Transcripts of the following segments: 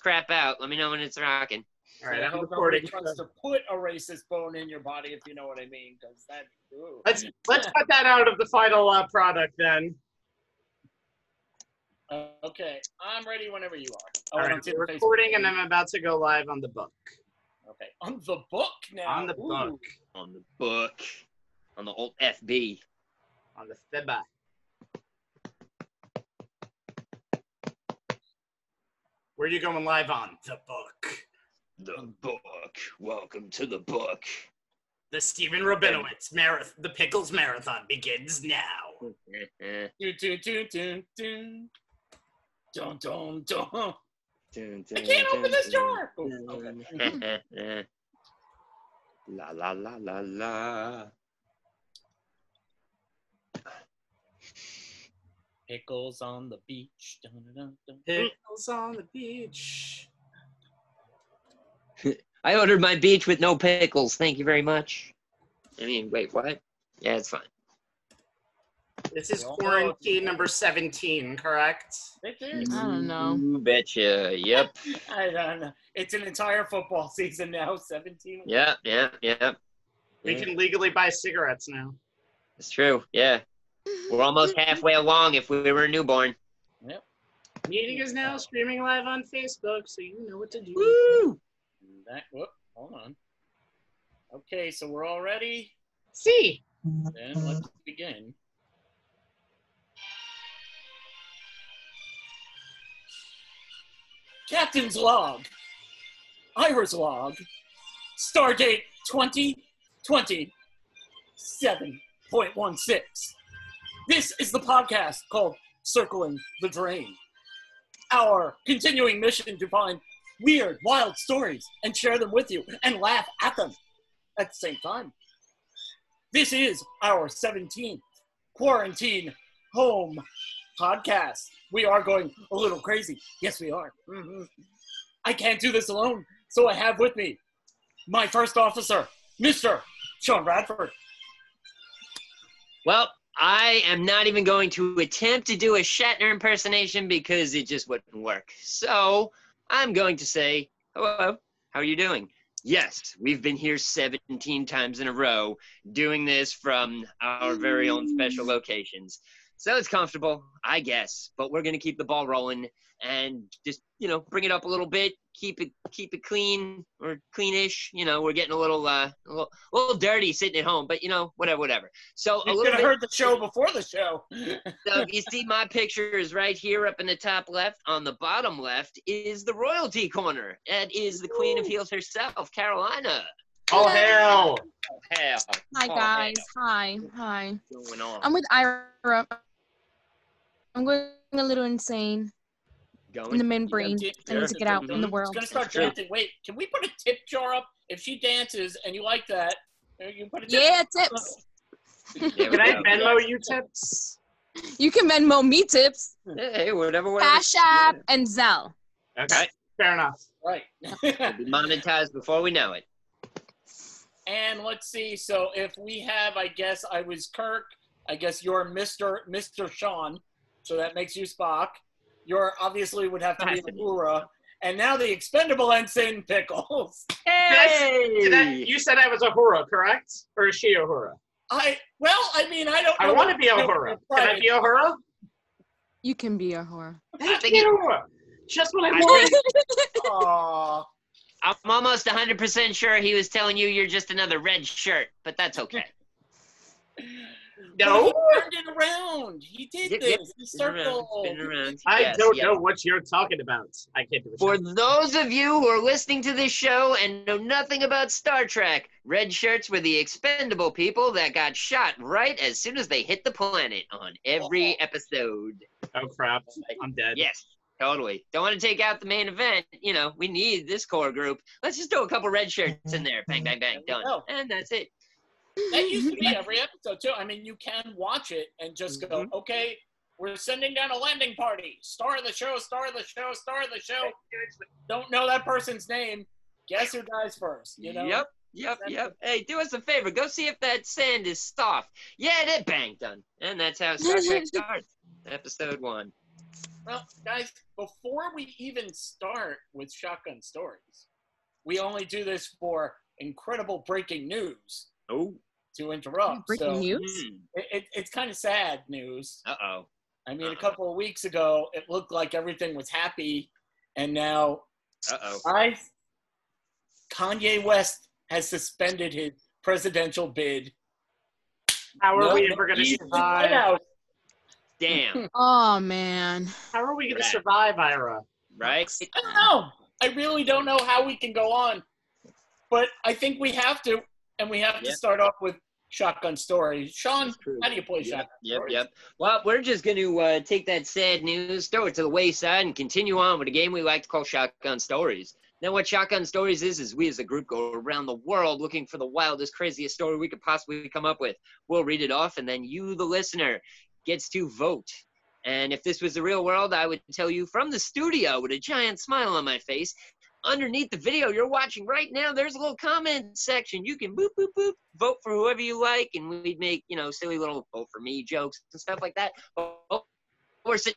crap out. Let me know when it's rocking. All right, I I'm hope nobody recording. tries to put a racist bone in your body, if you know what I mean, because that. ooh. Let's let's cut that out of the final uh, product then. Uh, okay, I'm ready whenever you are. Oh, All and right, on Tip we're Facebook. recording, and I'm about to go live on the book. Okay, on the book now. On the Ooh. book, On the book. On the old FB. on the FIBA. Where are you going live on? The book. The book. Welcome to the book. The Stephen Rabinowitz marathon. The Pickles Marathon begins now. Dun, dun, dun, dun, dun. Dun, dun, dun. dun, I can't open dun, this dun. jar. Ooh, okay. la la la la la. Pickles on the beach. Dun, dun, dun, dun. Pickles on the beach. I ordered my beach with no pickles. Thank you very much. I mean, wait, what? Yeah, it's fine. This is quarantine number 17, correct? It is. Mm, I don't know. You betcha. Yep. I don't know. It's an entire football season now. 17. Yep. Yep. Yep. We Yeah, can legally buy cigarettes now. It's true. Yeah. We're almost halfway along if we were a newborn. Yep. Meeting is now streaming live on Facebook, so you know what to do. Woo! That, whoop, hold on. Okay, so we're all ready. See. Then let's begin. Captain's log. Ira's log. Stardate 2020 7.16. This is the podcast called Circling the Drain. Our continuing mission to find weird, wild stories and share them with you and laugh at them at the same time. This is our 17th quarantine home podcast. We are going a little crazy. Yes, we are. Mhm. I can't do this alone, so I have with me my first officer, Mr. Sean Radford. Well, I am not even going to attempt to do a Shatner impersonation because it just wouldn't work. So I'm going to say, hello, how are you doing? Yes, we've been here 17 times in a row doing this from our very own special locations. So it's comfortable, I guess, but we're going to keep the ball rolling and just, you know, bring it up a little bit, keep it keep it clean or cleanish, you know, we're getting a little uh a little, a little dirty sitting at home, but you know, whatever whatever. So a You little could have bit heard the show before the show. so you see my picture is right here up in the top left. On the bottom left is the royalty corner. That is the Queen of Heels herself, Carolina. All hail. Hell. Hi oh, guys. Hi. Hi. hell, going on? I'm with Ira. I'm going a little insane going. in the membrane. Yeah, I need to get out in the Mhm. world. It's gonna start That's dancing. Wait, can we put a tip jar up if she dances and you like that? You put a tip Yeah, tips. Can I go. Venmo you tips? You can Venmo me tips. Hey, whatever, whatever. Cash App and Zelle. Okay, fair enough. right. We'll be monetized before we know it. and let's see. So if we have, I guess I was Kirk. I guess you're Mister Mister Sean. So that makes you Spock. You're obviously would have to be Fascinating. Uhura. And now the expendable ensign Pickles. Did I, you said I was a Hura, correct? Or is she a Hura? I well, I mean, I don't. I want to be a you Hura. Can I be a Hura? You can be a whore. Thank think. Just what I wanted. Aw. I'm almost 100% sure he was telling you you're just another red shirt, but that's okay. No, He turned it around. He did Yep, this. yep. He Spin around, around. I Yes, don't yes. know what you're talking about. I can't do it. For those of you who are listening to this show and know nothing about Star Trek, red shirts were the expendable people that got shot right as soon as they hit the planet on every oh. episode. Oh crap! I'm dead. Yes, totally. Don't want to take out the main event. You know, we need this core group. Let's just throw a couple red shirts in there. Bang, mm-hmm. bang, bang. Done. And that's it. That used to be every episode too. I mean, you can watch it and just go, Mm-hmm. okay, we're sending down a landing party. Star of the show, star of the show, star of the show. Don't know that person's name. Guess who dies first? You know. Yep. Yep, yep. Hey, do us a favor. Go see if that sand is soft. Yeah, that bang done. And that's how Star Trek starts. Episode one. Well, guys, before we even start with shotgun stories, we only do this for incredible breaking news Oh. to interrupt. Breaking so news. It, it, it's kind of sad news. Uh oh. I mean, a Uh-oh. couple of weeks ago, it looked like everything was happy, and now Uh oh. I Kanye West has suspended his presidential bid. How are No, we ever going to he's in the survive? Damn. Oh man. How are we going to survive, Ira? Right? I don't know. I really don't know how we can go on, but I think we have to, and we have to Yep. start off with shotgun stories. Sean, how do you play Yep, shotgun yep, stories? yep. Well, we're just going to uh, take that sad news, throw it to the wayside, and continue on with a game we like to call Shotgun Stories. Now, what Shotgun Stories is, is we as a group go around the world looking for the wildest, craziest story we could possibly come up with. We'll read it off, and then you, the listener, gets to vote. And if this was the real world, I would tell you from the studio with a giant smile on my face. Underneath the video you're watching right now, there's a little comment section. You can boop, boop, boop, vote for whoever you like, and we'd make, you know, silly little vote for me jokes and stuff like that. But we're sitting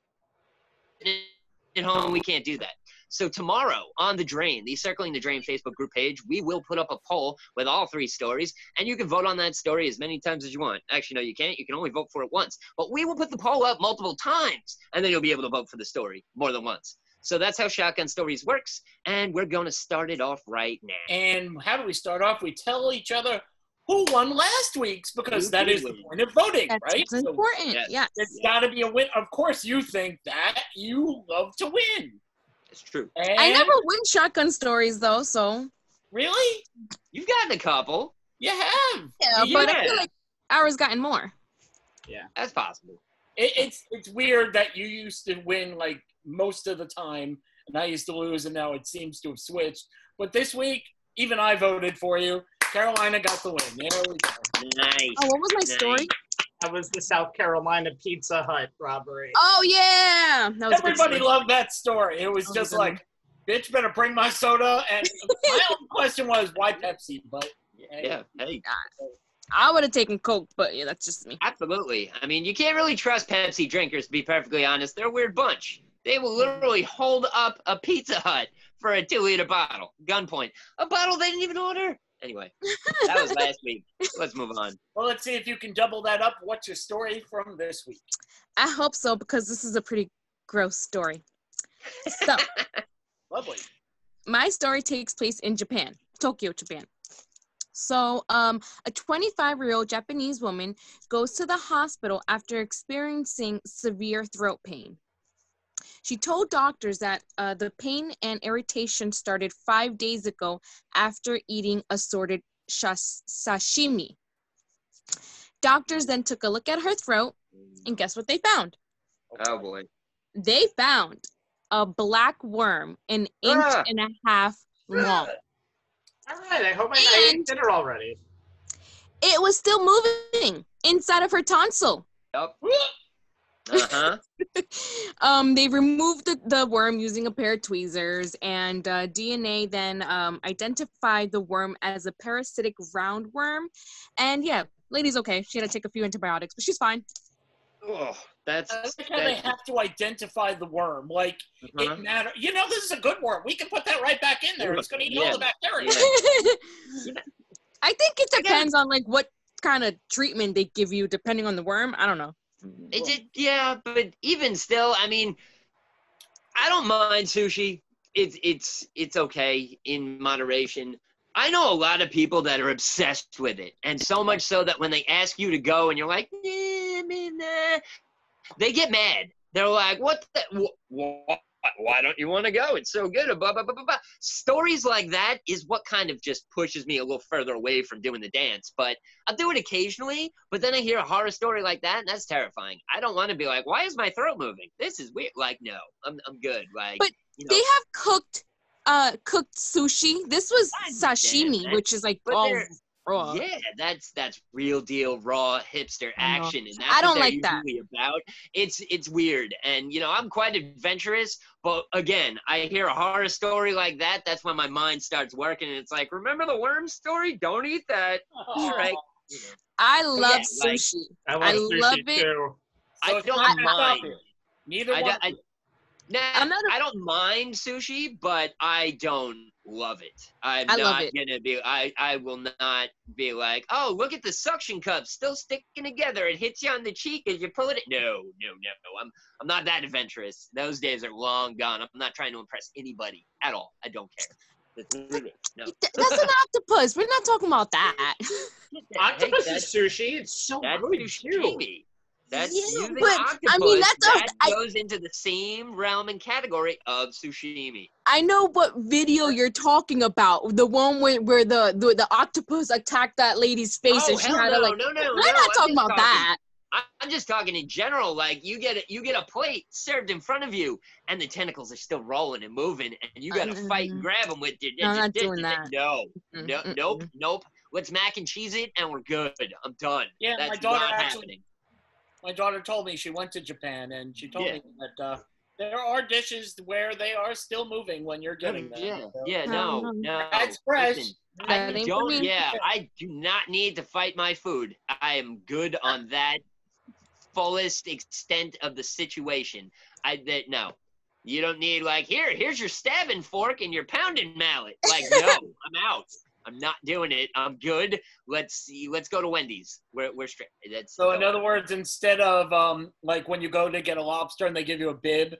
at home, we can't do that. So tomorrow on the Drain, the Circling the Drain Facebook group page, we will put up a poll with all three stories, and you can vote on that story as many times as you want. Actually, no, you can't. You can only vote for it once. But we will put the poll up multiple times, and then you'll be able to vote for the story more than once. So that's how Shotgun Stories works, and we're going to start it off right now. And how do we start off? We tell each other who won last week's because Who that did the point of voting, That's right? what's So important. yes. Yeah. it's got to be a win. Of course, you think that you love to win. It's true. And I never win shotgun stories though, so really. You've gotten a couple. You have. yeah. But I feel like ours gotten more. Yeah. That's possible. It, it's it's weird that you used to win like most of the time, and I used to lose, and now it seems to have switched. But this week, even I voted for you. Carolina got the win. There we go. Nice. Oh, what was my Nice. story? That was the South Carolina Pizza Hut robbery. Oh yeah. That was Everybody loved that story. It was That just good like, bitch, better bring my soda. And my own question was, why Pepsi? But Yeah. Hey. I would have taken Coke, but yeah, that's just me. Absolutely. I mean, you can't really trust Pepsi drinkers, to be perfectly honest. They're a weird bunch. They will literally hold up a Pizza Hut for a two liter bottle, gunpoint. A bottle they didn't even order. Anyway, that was last week. Let's move on. well, let's see if you can double that up. What's your story from this week? I hope so because this is a pretty gross story. So Lovely. my story takes place in Japan, Tokyo, Japan. So, um, a 25 year old Japanese woman goes to the hospital after experiencing severe throat pain. She told doctors that uh, the pain and irritation started five days ago after eating assorted sashimi. Doctors then took a look at her throat, and guess what they found? Oh boy. They found a black worm an inch Ah. and a half long. All right, I hope I, I ate dinner already. It was still moving inside of her tonsil. Yup. Uh huh. um, they removed the, the worm using a pair of tweezers, and uh, DNA then um, identified the worm as a parasitic roundworm. And yeah, lady's okay. She had to take a few antibiotics, but she's fine. Oh, that's. I like how they have to identify the worm. Like, uh-huh. it matter. You know, this is a good worm. We can put that right back in there. It's going to eat all the bacteria. I think it I gotta- depends on like what kind of treatment they give you, depending on the worm. I don't know. It did, yeah, but even still, I mean, I don't mind sushi. It's it's it's okay in moderation. I know a lot of people that are obsessed with it, and so much so that when they ask you to go, and you're like, nah, I mean, nah, they get mad. They're like, "What? The, wh- why don't you want to go? It's so good." Blah, blah, blah, blah, blah. Stories like that is what kind of just pushes me a little further away from doing the dance. But I'll do it occasionally. But then I hear a horror story like that, and that's terrifying. I don't want to be like, "Why is my throat moving? This is weird." Like, no, I'm I'm good. Like, But you know, They have cooked uh cooked sushi. This was sashimi, which is like all raw. Yeah, that's that's real deal raw hipster action, and that's I what don't they're like that. about. It's it's weird, and you know I'm quite adventurous, but again, I hear a horror story like that. That's when my mind starts working, and it's like, remember the worm story? Don't eat that. All right. You know, I love like- sushi. I love I sushi love it. too. So I it's don't not mind. Neither I, one. don't- I, Nah, I'm not a- I don't mind sushi, but I don't love it. I'm I not it. gonna be. I I will not be like, oh, look at the suction cup still sticking together. It hits you on the cheek as you pull it. No, no, no. I'm I'm not that adventurous. Those days are long gone. I'm not trying to impress anybody at all. I don't care. No. That's an octopus. We're not talking about that. Octopus Hey, is sushi. It's so That's good sushi. Too. That's Yeah, using but, octopus. I mean, that's a- that I- goes into the same realm and category of sushimi. I know what video you're talking about. The one where, where the, the the octopus attacked that lady's face oh, and she hell had no, to like. no, no, We're no. not I'm talking just about that. I- I'm just talking in general. Like you get it, you get a plate served in front of you, and the tentacles are still rolling and moving, and you got to fight and Mm. grab them with your. No, I'm not doing that. No, no, nope, nope. Let's mac and cheese it, and we're good. I'm done. Yeah, That's my daughter not actually. happening. My daughter told me she went to Japan and she told Yeah. me that uh, there are dishes where they are still moving when you're getting them. Yeah, So- yeah, no, Um, no. That's fresh. listen, I don't. Yeah, I do not need to fight my food. I am good on that fullest extent of the situation. I that no. You don't need like here. Here's your stabbing fork and your pounding mallet. Like no, I'm out. I'm not doing it. I'm good. Let's see. Let's go to Wendy's. We're we're straight. That's So in other words, instead of um, like when you go to get a lobster and they give you a bib,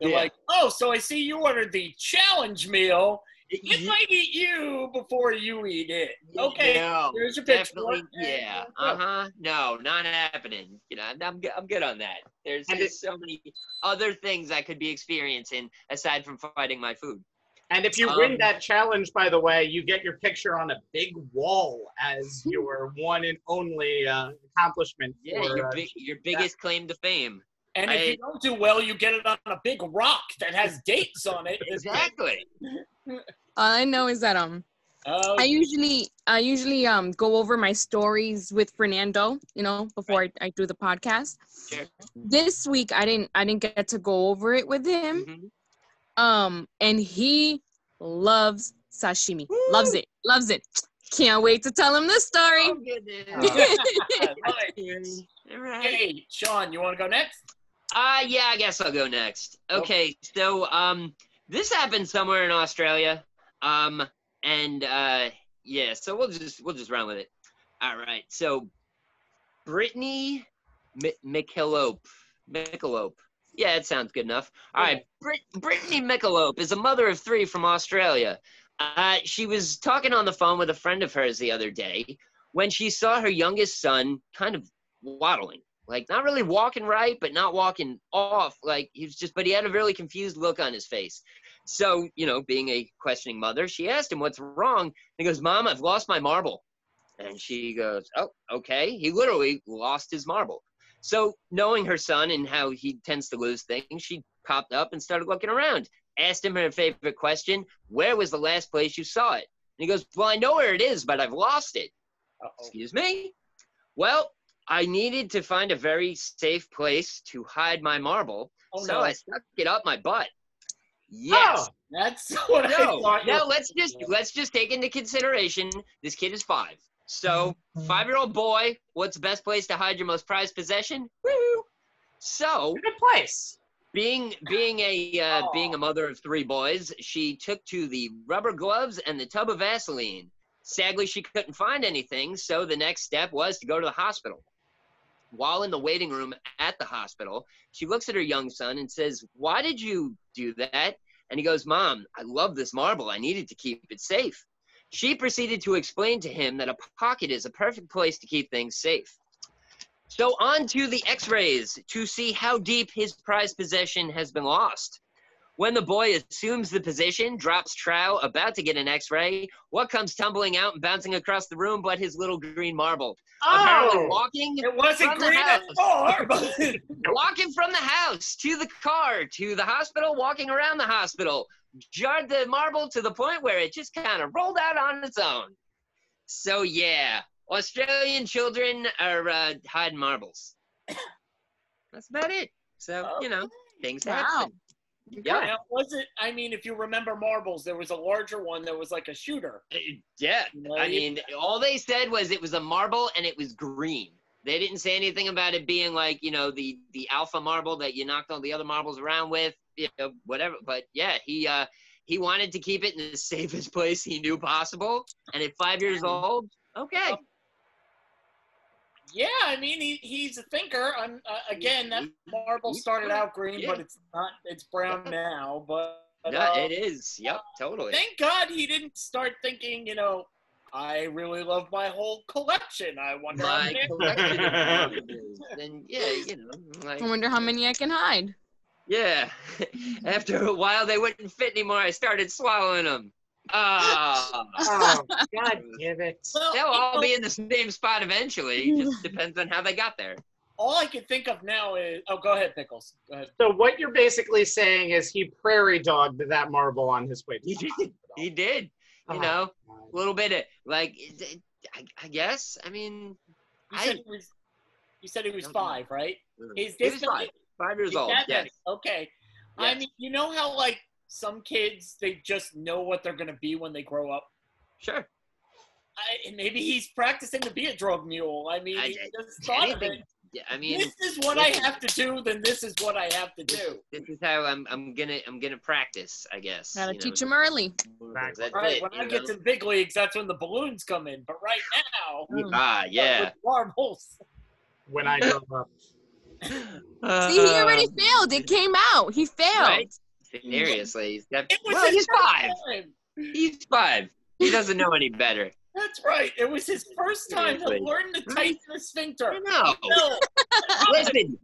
they're Yeah. like, "Oh, so I see you ordered the challenge meal. It might eat you before you eat it." Okay, No, here's your definitely. Yeah. Uh huh. No, not happening. You know, I'm I'm good, I'm good on that. There's, there's so many other things I could be experiencing aside from fighting my food. And if you win Um, that challenge, by the way, you get your picture on a big wall as your one and only uh, accomplishment. Yeah, for, your uh, big, your biggest claim to fame. And if you don't do well, you get it on a big rock that has dates on it. Exactly. All I know is that um Oh, I usually I usually um go over my stories with Fernando, you know, before I, I do the podcast. Sure. This week I didn't I didn't get to go over it with him. Mhm. Um and he loves sashimi. Loves it. Loves it. Can't wait to tell him this story. Oh, goodness. I. All right. Hey, Sean, you want to go next? Uh yeah, I guess I'll go next. Okay, so um this happened somewhere in Australia. Um and uh yeah, so we'll just we'll just run with it. All right. So Brittany M- Michelope. Michelope. Yeah, it sounds good enough. All right. Brit- Brittany Michelope is a mother of 3 from Australia. Uh she was talking on the phone with a friend of hers the other day when she saw her youngest son kind of waddling like not really walking right, but not walking off. Like he was just, but he had a really confused look on his face. So, you know, being a questioning mother, she asked him what's wrong. And he goes, Mom, I've lost my marble. And she goes, Oh, okay. He literally lost his marble. So, knowing her son and how he tends to lose things, she popped up and started looking around. Asked him her favorite question Where was the last place you saw it? And he goes, Well, I know where it is, but I've lost it. Uh-oh. Excuse me? Well, I needed to find a very safe place to hide my marble, Oh, so no. I stuck it up my butt. Yes. Oh, That's what I No, thought. you no, let's just let's just take into consideration this kid is five. So five-year-old boy, what's the best place to hide your most prized possession? Woo! So good place. being being a uh, Aw. being a mother of three boys, she took to the rubber gloves and the tub of Vaseline. Sadly, she couldn't find anything, so the next step was to go to the hospital. While in the waiting room at the hospital, she looks at her young son and says, "Why did you do that?" And he goes, "Mom, I love this marble. I needed to keep it safe." She proceeded to explain to him that a pocket is a perfect place to keep things safe. So on to the x-rays to see how deep his prized possession has been lost. When the boy assumes the position, drops trowel, about to get an x-ray, what comes tumbling out and bouncing across the room but his little green marble? Oh! Apparently Oh, walking It wasn't green at all. walking from the house to the car to the hospital, walking around the hospital, jarred the marble to the point where it just kind of rolled out on its own. So yeah, Australian children are uh, hiding marbles. That's about it. So you know, things Wow. happen. Yeah, Now, was it? I mean, if you remember marbles, there was a larger one that was like a shooter. yeah. You I mean, all they said was it was a marble and it was green. They didn't say anything about it being like you know the the alpha marble that you knocked all the other marbles around with. You know, whatever. But yeah, he uh, he wanted to keep it in the safest place he knew possible. And at five years old, okay. Yeah, I mean he, he's a thinker. I'm uh, again that marble started out green, but it's not. It's brown now. But No, uh, it is. Yep, totally. thank God he didn't start thinking. You know, I really love my whole collection. I wonder. how My many- collection of marbles. Then yeah, you know, like I wonder how many I can hide. Yeah. After a while, they wouldn't fit anymore. I started swallowing them. Ah, Oh, God damn it. Well, they'll all know, be in the same spot eventually. Just depends on how they got there. all I can think of now is. Oh, go ahead, Pickles. Go ahead. So what you're basically saying is he prairie dogged that marble on his way to He the did. He did. You Oh, know, a little bit of like, it- it- I, I guess. I mean, You I- said he was. You said he was don't know. five, right? Is he was five, five years old. Yes. had- Okay. I mean, you know how like some kids they just know what they're gonna be when they grow up. Sure. I, maybe he's practicing to be a drug mule. I mean, I- he just thought of it. Yeah, I mean, This is what I have to do. Then this is what I have to do. this is how I'm. I'm gonna. I'm gonna practice. I guess. Gotta you know, teach them early. That's Right. it, When you I get to big leagues, that's when the balloons come in. But right now, Ah, yeah. with marbles. When I grow up. Uh, See, he already failed. It came out. He failed. Right? Seriously, he's got, It was well, he's five. He's five. He doesn't know any better. That's right. It was his first time to learn to tighten the sphincter. I. No. Listen,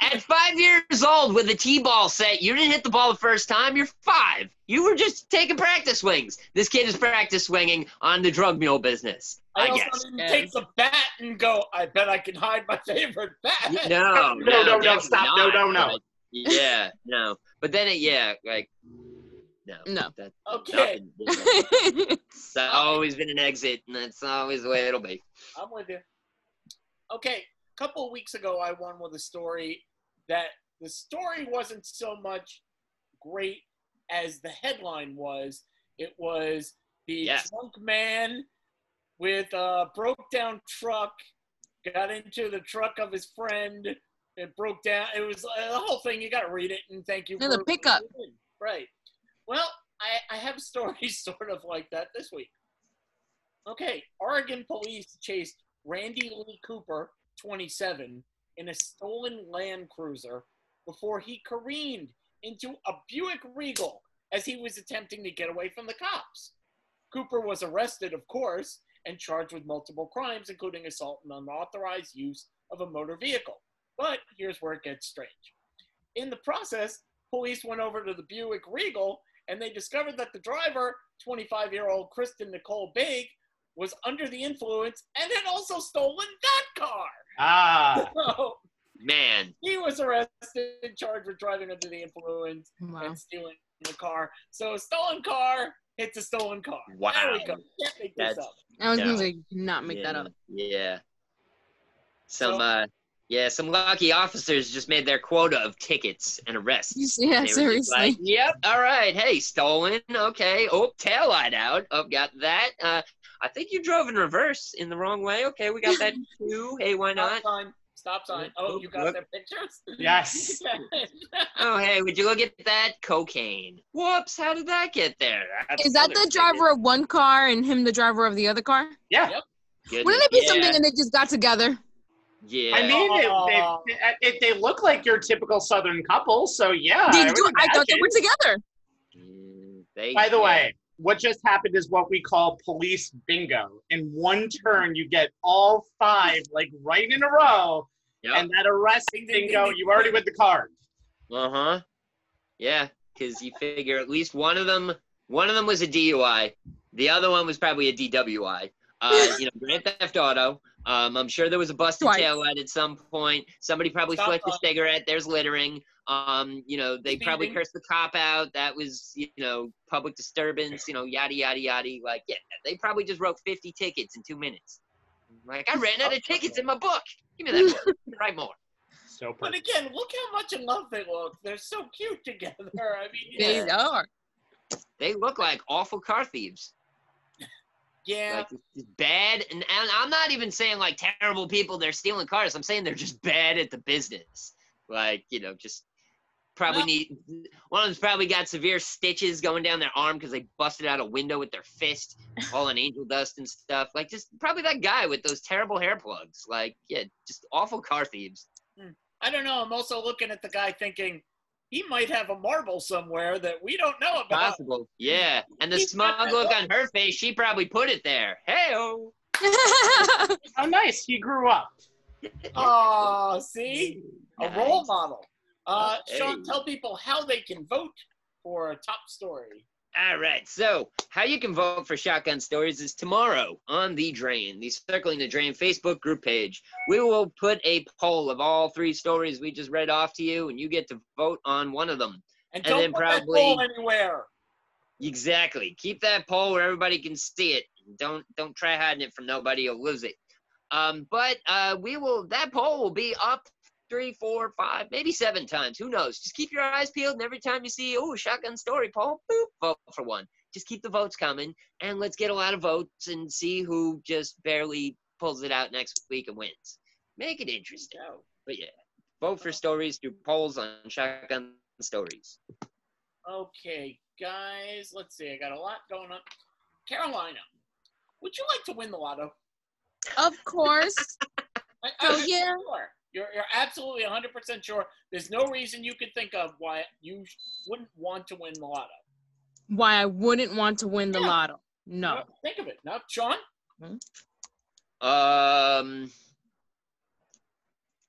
at five years old with a T-ball set, you didn't hit the ball the first time. You're five. You were just taking practice swings. This kid is practice swinging on the drug mule business. I, I, also guess. didn't Yeah. take the bat and go, I bet I can hide my favorite bat. No, No, no, no, definitely stop. No, not, no, no. but Yeah, no. But then it, yeah, like, no. No. That, Okay. nothing- It's always been an exit, and that's always the way it'll be. I'm with you. Okay, a couple of weeks ago, I won with a story that the story wasn't so much great as the headline was. It was the Yes. drunk man with a broke down truck got into the truck of his friend. It broke down. It was uh, the whole thing. You got to read it and thank you. for the pickup. Right. Well, I, I have stories sort of like that this week. Okay, Oregon police chased Randy Lee Cooper, 27, in a stolen Land Cruiser before he careened into a Buick Regal as he was attempting to get away from the cops. Cooper was arrested, of course, and charged with multiple crimes, including assault and unauthorized use of a motor vehicle. But here's where it gets strange. In the process, police went over to the Buick Regal and they discovered that the driver, 25 year old Kristen Nicole Baig, was under the influence and had also stolen that car. Ah. So Man, he was arrested and charged with driving under the influence wow. and stealing the car. So a stolen car hits a stolen car. There Wow. we go. Can't make this up. I was No. gonna say, you cannot make that yeah, up. Yeah. Some, So- uh, yeah, some lucky officers just made their quota of tickets and arrests. Yeah, They were seriously. like, yep, all right. Hey, stolen. Okay. Oh, tail light out. Oh, got that. Uh, I think you drove in reverse in the wrong way. Okay, we got that too. Hey, why Stop not? sign. Stop sign. Oh, you got Look. their pictures? Yes. Oh, hey, would you look at that? Cocaine. Whoops, how did that get there? That's Is that another the driver of one car and him the driver of the other car? Yeah. ticket. Wouldn't it be yeah, something and they just got together? Yeah. I mean, they, they, they, they look like your typical Southern couple, so yeah. They I, would do. I thought they were together. Mm, they, By the yeah. way, what just happened is what we call police bingo. In one turn, you get all five, like right in a row, Yep. and that arrest Ding, ding, ding, bingo, ding, you already ding. with the card. Uh huh. Yeah, because you figure at least one of them, one of them was a DUI, the other one was probably a DWI. Uh, you know, Grand Theft Auto. Um, I'm sure there was a busted Twice. taillight at some point. Somebody probably Stop flicked a cigarette. There's littering. Um, you know, they probably cursed the cop out. That was, you know, public disturbance. You know, yada yada yada. Like, yeah, they probably just wrote 50 tickets in two minutes. Like, I ran out of tickets in my book. Give me that book. Write more. So But again, look how much in love they look. They're so cute together. I mean, They are. They look like awful car thieves. Yeah. Like it's just bad, and, and I'm not even saying like terrible people. They're stealing cars. I'm saying they're just bad at the business. Like you know, just probably need one of them's probably got severe stitches going down their arm because they busted out a window with their fist, all in angel dust and stuff. Like just probably that guy with those terrible hair plugs. Like yeah, just awful car thieves. Hmm. I don't know. I'm also looking at the guy thinking he might have a marble somewhere that we don't know about. Possible. Yeah. And the He's smug look look. on her face, she probably put it there. Hey oh. How nice he grew up. Oh, see? A role model. Uh, Hey. Sean, tell people how they can vote for a top story. All right. So, how you can vote for Shotgun Stories is tomorrow on the Drain, the Circling the Drain Facebook group page. We will put a poll of all three stories we just read off to you, and you get to vote on one of them. And And don't then put that probably- poll anywhere. Exactly. Keep that poll where everybody can see it. Don't don't try hiding it from nobody. You'll lose it. Um, but uh, we will. That poll will be up three, four, five, maybe seven times. Who knows? Just keep your eyes peeled, and every time you see oh shotgun story Paul, boop, vote for one. Just keep the votes coming, and let's get a lot of votes and see who just barely pulls it out next week and wins. Make it interesting. But yeah, vote for stories through polls on shotgun stories. Okay, guys, let's see. I got a lot going on. Carolina, would you like to win the lotto? of course. I, Oh, I'm yeah. Sure. You're, you're absolutely 100% sure. There's no reason you could think of why you wouldn't want to win the lotto. Why I wouldn't want to win the Yeah. lotto. No. Now, Think of it. Now, Sean, Um.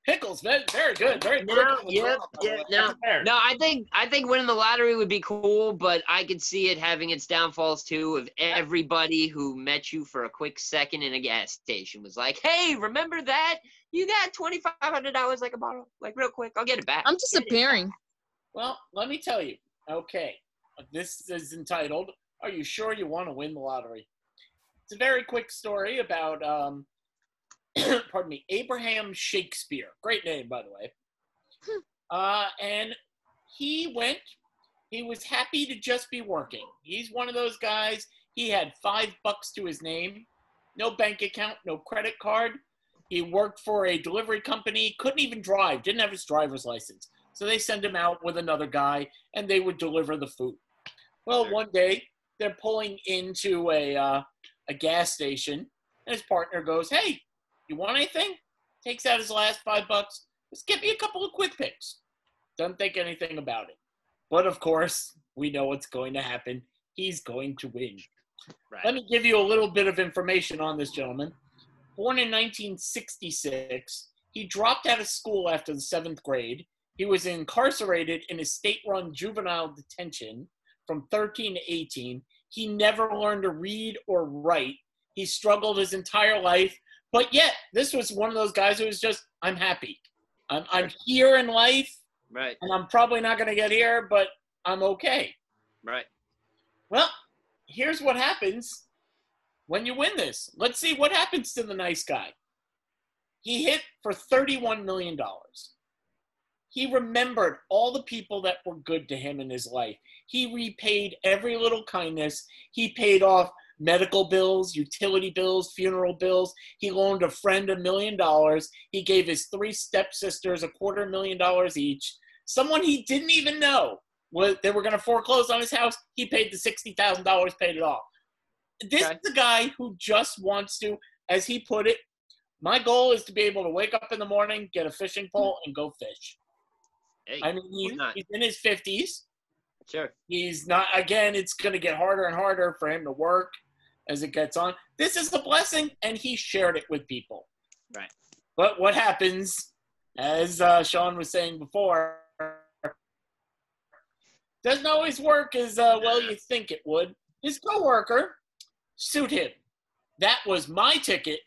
Pickles, very, very good. Very No, quick on the yep, draw, by the yep, way. no. No, I think I think winning the lottery would be cool, but I could see it having its downfalls too. Of everybody who met you for a quick second in a gas station was like, "Hey, remember that? You got twenty five hundred dollars like a bottle, like real quick. I'll get it back." I'm disappearing. Well, let me tell you. Okay, this is entitled "Are You Sure You Want to Win the Lottery?" It's a very quick story about, um, pardon me, Abraham Shakespeare. Great name, by the way. Uh, and he went. He was happy to just be working. He's one of those guys. He had five bucks to his name, no bank account, no credit card. He worked for a delivery company. Couldn't even drive. Didn't have his driver's license. So they send him out with another guy, and they would deliver the food. Well, one day they're pulling into a uh, a gas station, and his partner goes, "Hey, you want anything?" Takes out his last five bucks. Let's get me a couple of quick picks. Doesn't think anything about it. But of course, we know what's going to happen. He's going to win. Right. Let me give you a little bit of information on this gentleman. Born in 1966, he dropped out of school after the seventh grade. He was incarcerated in a state run juvenile detention from 13 to 18. He never learned to read or write. He struggled his entire life. But yet, this was one of those guys who was just, I'm happy. I'm, I'm here in life, Right. and I'm probably not going to get here, but I'm okay. Right. Well, here's what happens when you win this. Let's see what happens to the nice guy. He hit for $31 million. He remembered all the people that were good to him in his life. He repaid every little kindness. He paid off medical bills, utility bills, funeral bills. He loaned a friend a million dollars. He gave his three stepsisters a quarter million dollars each. Someone he didn't even know was they were going to foreclose on his house. He paid the sixty thousand dollars, paid it off. This Okay. is a guy who just wants to, as he put it, my goal is to be able to wake up in the morning, get a fishing pole, and go fish. Hey, I mean, he, not? he's in his fifties. sure. He's not. Again, it's going to get harder and harder for him to work as it gets on. This is a blessing, and he shared it with people. Right. But what happens, as uh, Sean was saying before, doesn't always work as uh, well you think it would. His coworker sued him. That was my ticket.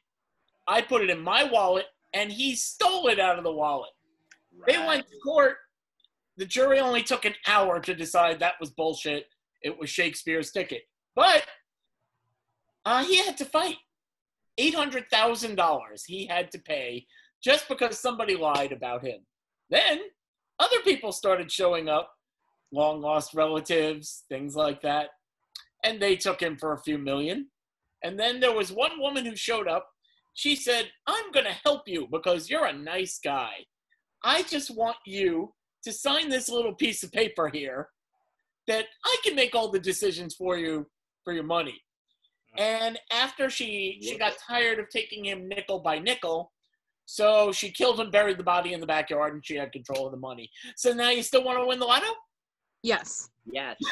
I put it in my wallet, and he stole it out of the wallet. They went to court. The jury only took an hour to decide that was bullshit. It was Shakespeare's ticket. But uh, he had to fight. $800,000 he had to pay just because somebody lied about him. Then other people started showing up, long lost relatives, things like that. And they took him for a few million. And then there was one woman who showed up. She said, I'm going to help you because you're a nice guy. I just want you to sign this little piece of paper here that I can make all the decisions for you for your money. And after she she got tired of taking him nickel by nickel, so she killed him, buried the body in the backyard, and she had control of the money. So now you still want to win the lotto? Yes. Yes.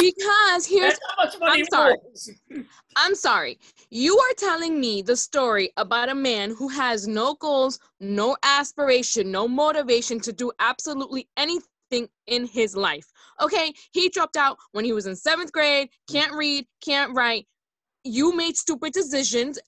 Because here's how much money I'm sorry. rules. I'm sorry. You are telling me the story about a man who has no goals, no aspiration, no motivation to do absolutely anything in his life. Okay, he dropped out when he was in seventh grade, can't read, can't write. You made stupid decisions.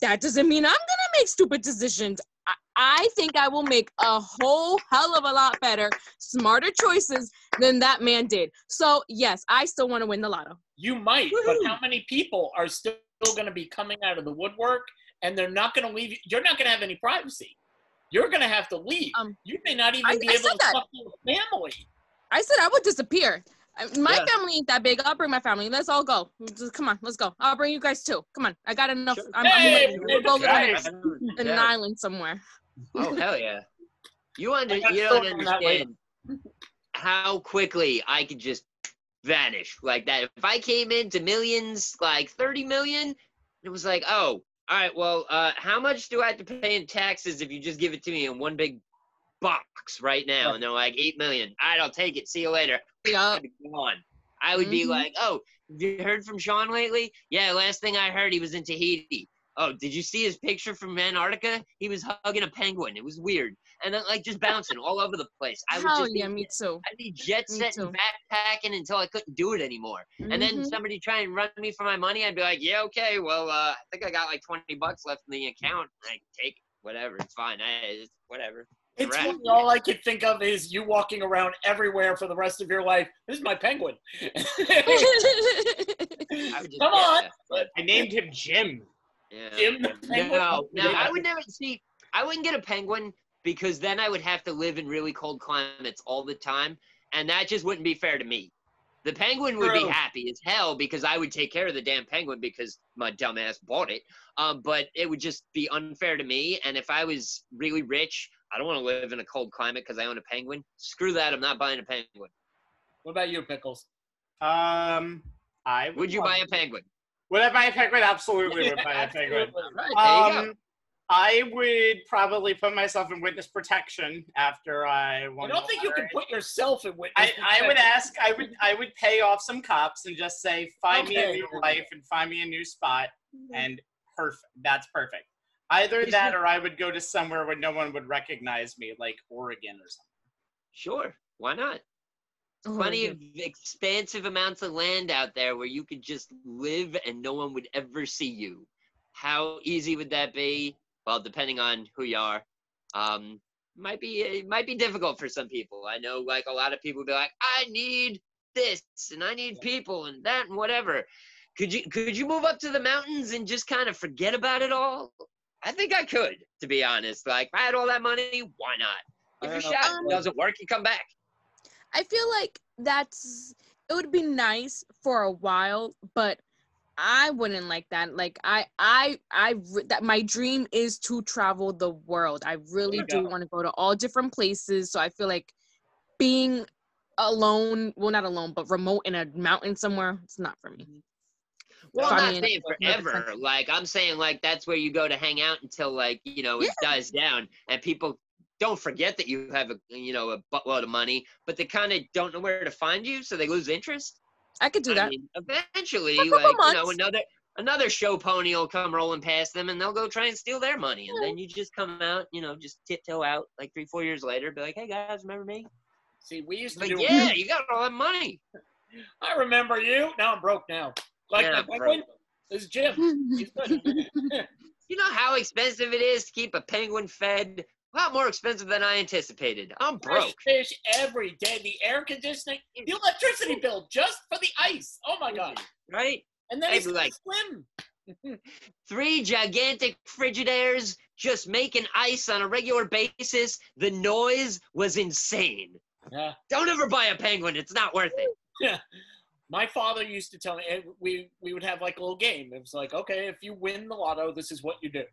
That doesn't mean I'm gonna make stupid decisions. I, I think I will make a whole hell of a lot better, smarter choices than that man did. So, yes, I still want to win the lotto. You might, but how many people are still going to be coming out of the woodwork and they're not going to leave you? You're not going to have any privacy. You're going to have to leave. Um, you may not even I- be I able to that. talk to your family. I said I would disappear. I- My Yeah. family ain't that big. I'll bring my family. Let's all go. Just- Come on, let's go. I'll bring you guys too. Come on. I got enough. Sure. I'm, Hey, I'm we'll go live guys. on an Yeah. island somewhere. Oh hell yeah! You under I got you don't story on that later. understand how quickly I could just vanish like that. If I came into millions, like thirty million, it was like, oh, all right, well, uh, how much do I have to pay in taxes if you just give it to me in one big box right now? And they're like eight million. Right, I'll take it. See you later. Be gone. I would be Mhm. like, oh, have you heard from Sean lately? Yeah, last thing I heard, he was in Tahiti. Oh, did you see his picture from Antarctica? He was hugging a penguin. It was weird. And then, like, just bouncing all over the place. I would Hell just be, yeah, me too. I'd be jet setting, backpacking until I couldn't do it anymore. And then Mhm. somebody try and run me for my money. I'd be like, yeah, okay, well, uh, I think I got like 20 bucks left in the account. I take it. whatever. It's fine. I, it's whatever. It's Right. funny, all I could think of is you walking around everywhere for the rest of your life. This is my penguin. I just, Come yeah, on. but- I named him Jim. Yeah. Jim the penguin. No, no, Yeah. I would never see. I wouldn't get a penguin because then I would have to live in really cold climates all the time, and that just wouldn't be fair to me. The penguin would be happy as hell because I would take care of the damn penguin because my dumbass bought it. Um, but it would just be unfair to me. And if I was really rich, I don't want to live in a cold climate because I own a penguin. Screw that! I'm not buying a penguin. What about you, Pickles? Um, I Would you buy a penguin? Would I buy a penguin? Absolutely would buy a penguin. Right, there you go. Um, I would probably put myself in witness protection after I I don't the think you can put yourself in witness. I, I would ask. I would. I would pay off some cops and just say, "Find me a new life and find me a new spot." And perfect. That's perfect. Either Is that, it- or I would go to somewhere where no one would recognize me, like Oregon or something. Sure, why not? Oh, plenty of expansive amounts of land out there where you could just live and no one would ever see you. How easy would that be? Well, depending on who you are, um, might be it might be difficult for some people. I know, like a lot of people would be like, "I need this and I need people and that and whatever." Could you could you move up to the mountains and just kind of forget about it all? I think I could, to be honest. Like, if I had all that money, why not? If Give it a don't know. shot. Um, doesn't work, you come back. I feel like that's it would be nice for a while, but I wouldn't like that. Like I I I that my dream is to travel the world. I really do go. want to go to all different places. So I feel like being alone, well not alone, but remote in a mountain somewhere, it's not for me. Well, So, I'm I not saying forever. Like I'm saying, like that's where you go to hang out until like you know it dies down, and people don't forget that you have a you know a buttload of money, but they kind of don't know where to find you, so they lose interest. I could do I that. mean, eventually, For a like you know, another another show pony will come rolling past them, and they'll go try and steal their money, and then you just come out, you know, just tiptoe out like three, four years later, be like, hey guys, remember me? See, we used to Like, do. yeah, you got all that money. I remember you. Now I'm broke now. Like Yeah, I'm penguin. This is Jim. You know how expensive it is to keep a penguin fed? A lot more expensive than I anticipated. I'm Fresh broke. fish every day. The air conditioning, the electricity bill just for the ice. Oh my god! Right? And then be like slim. Three gigantic Frigidaires just making ice on a regular basis. The noise was insane. Yeah. Don't ever buy a penguin. It's not worth it. My father used to tell me we we would have like a little game. It was like, okay, if you win the lotto, this is what you do.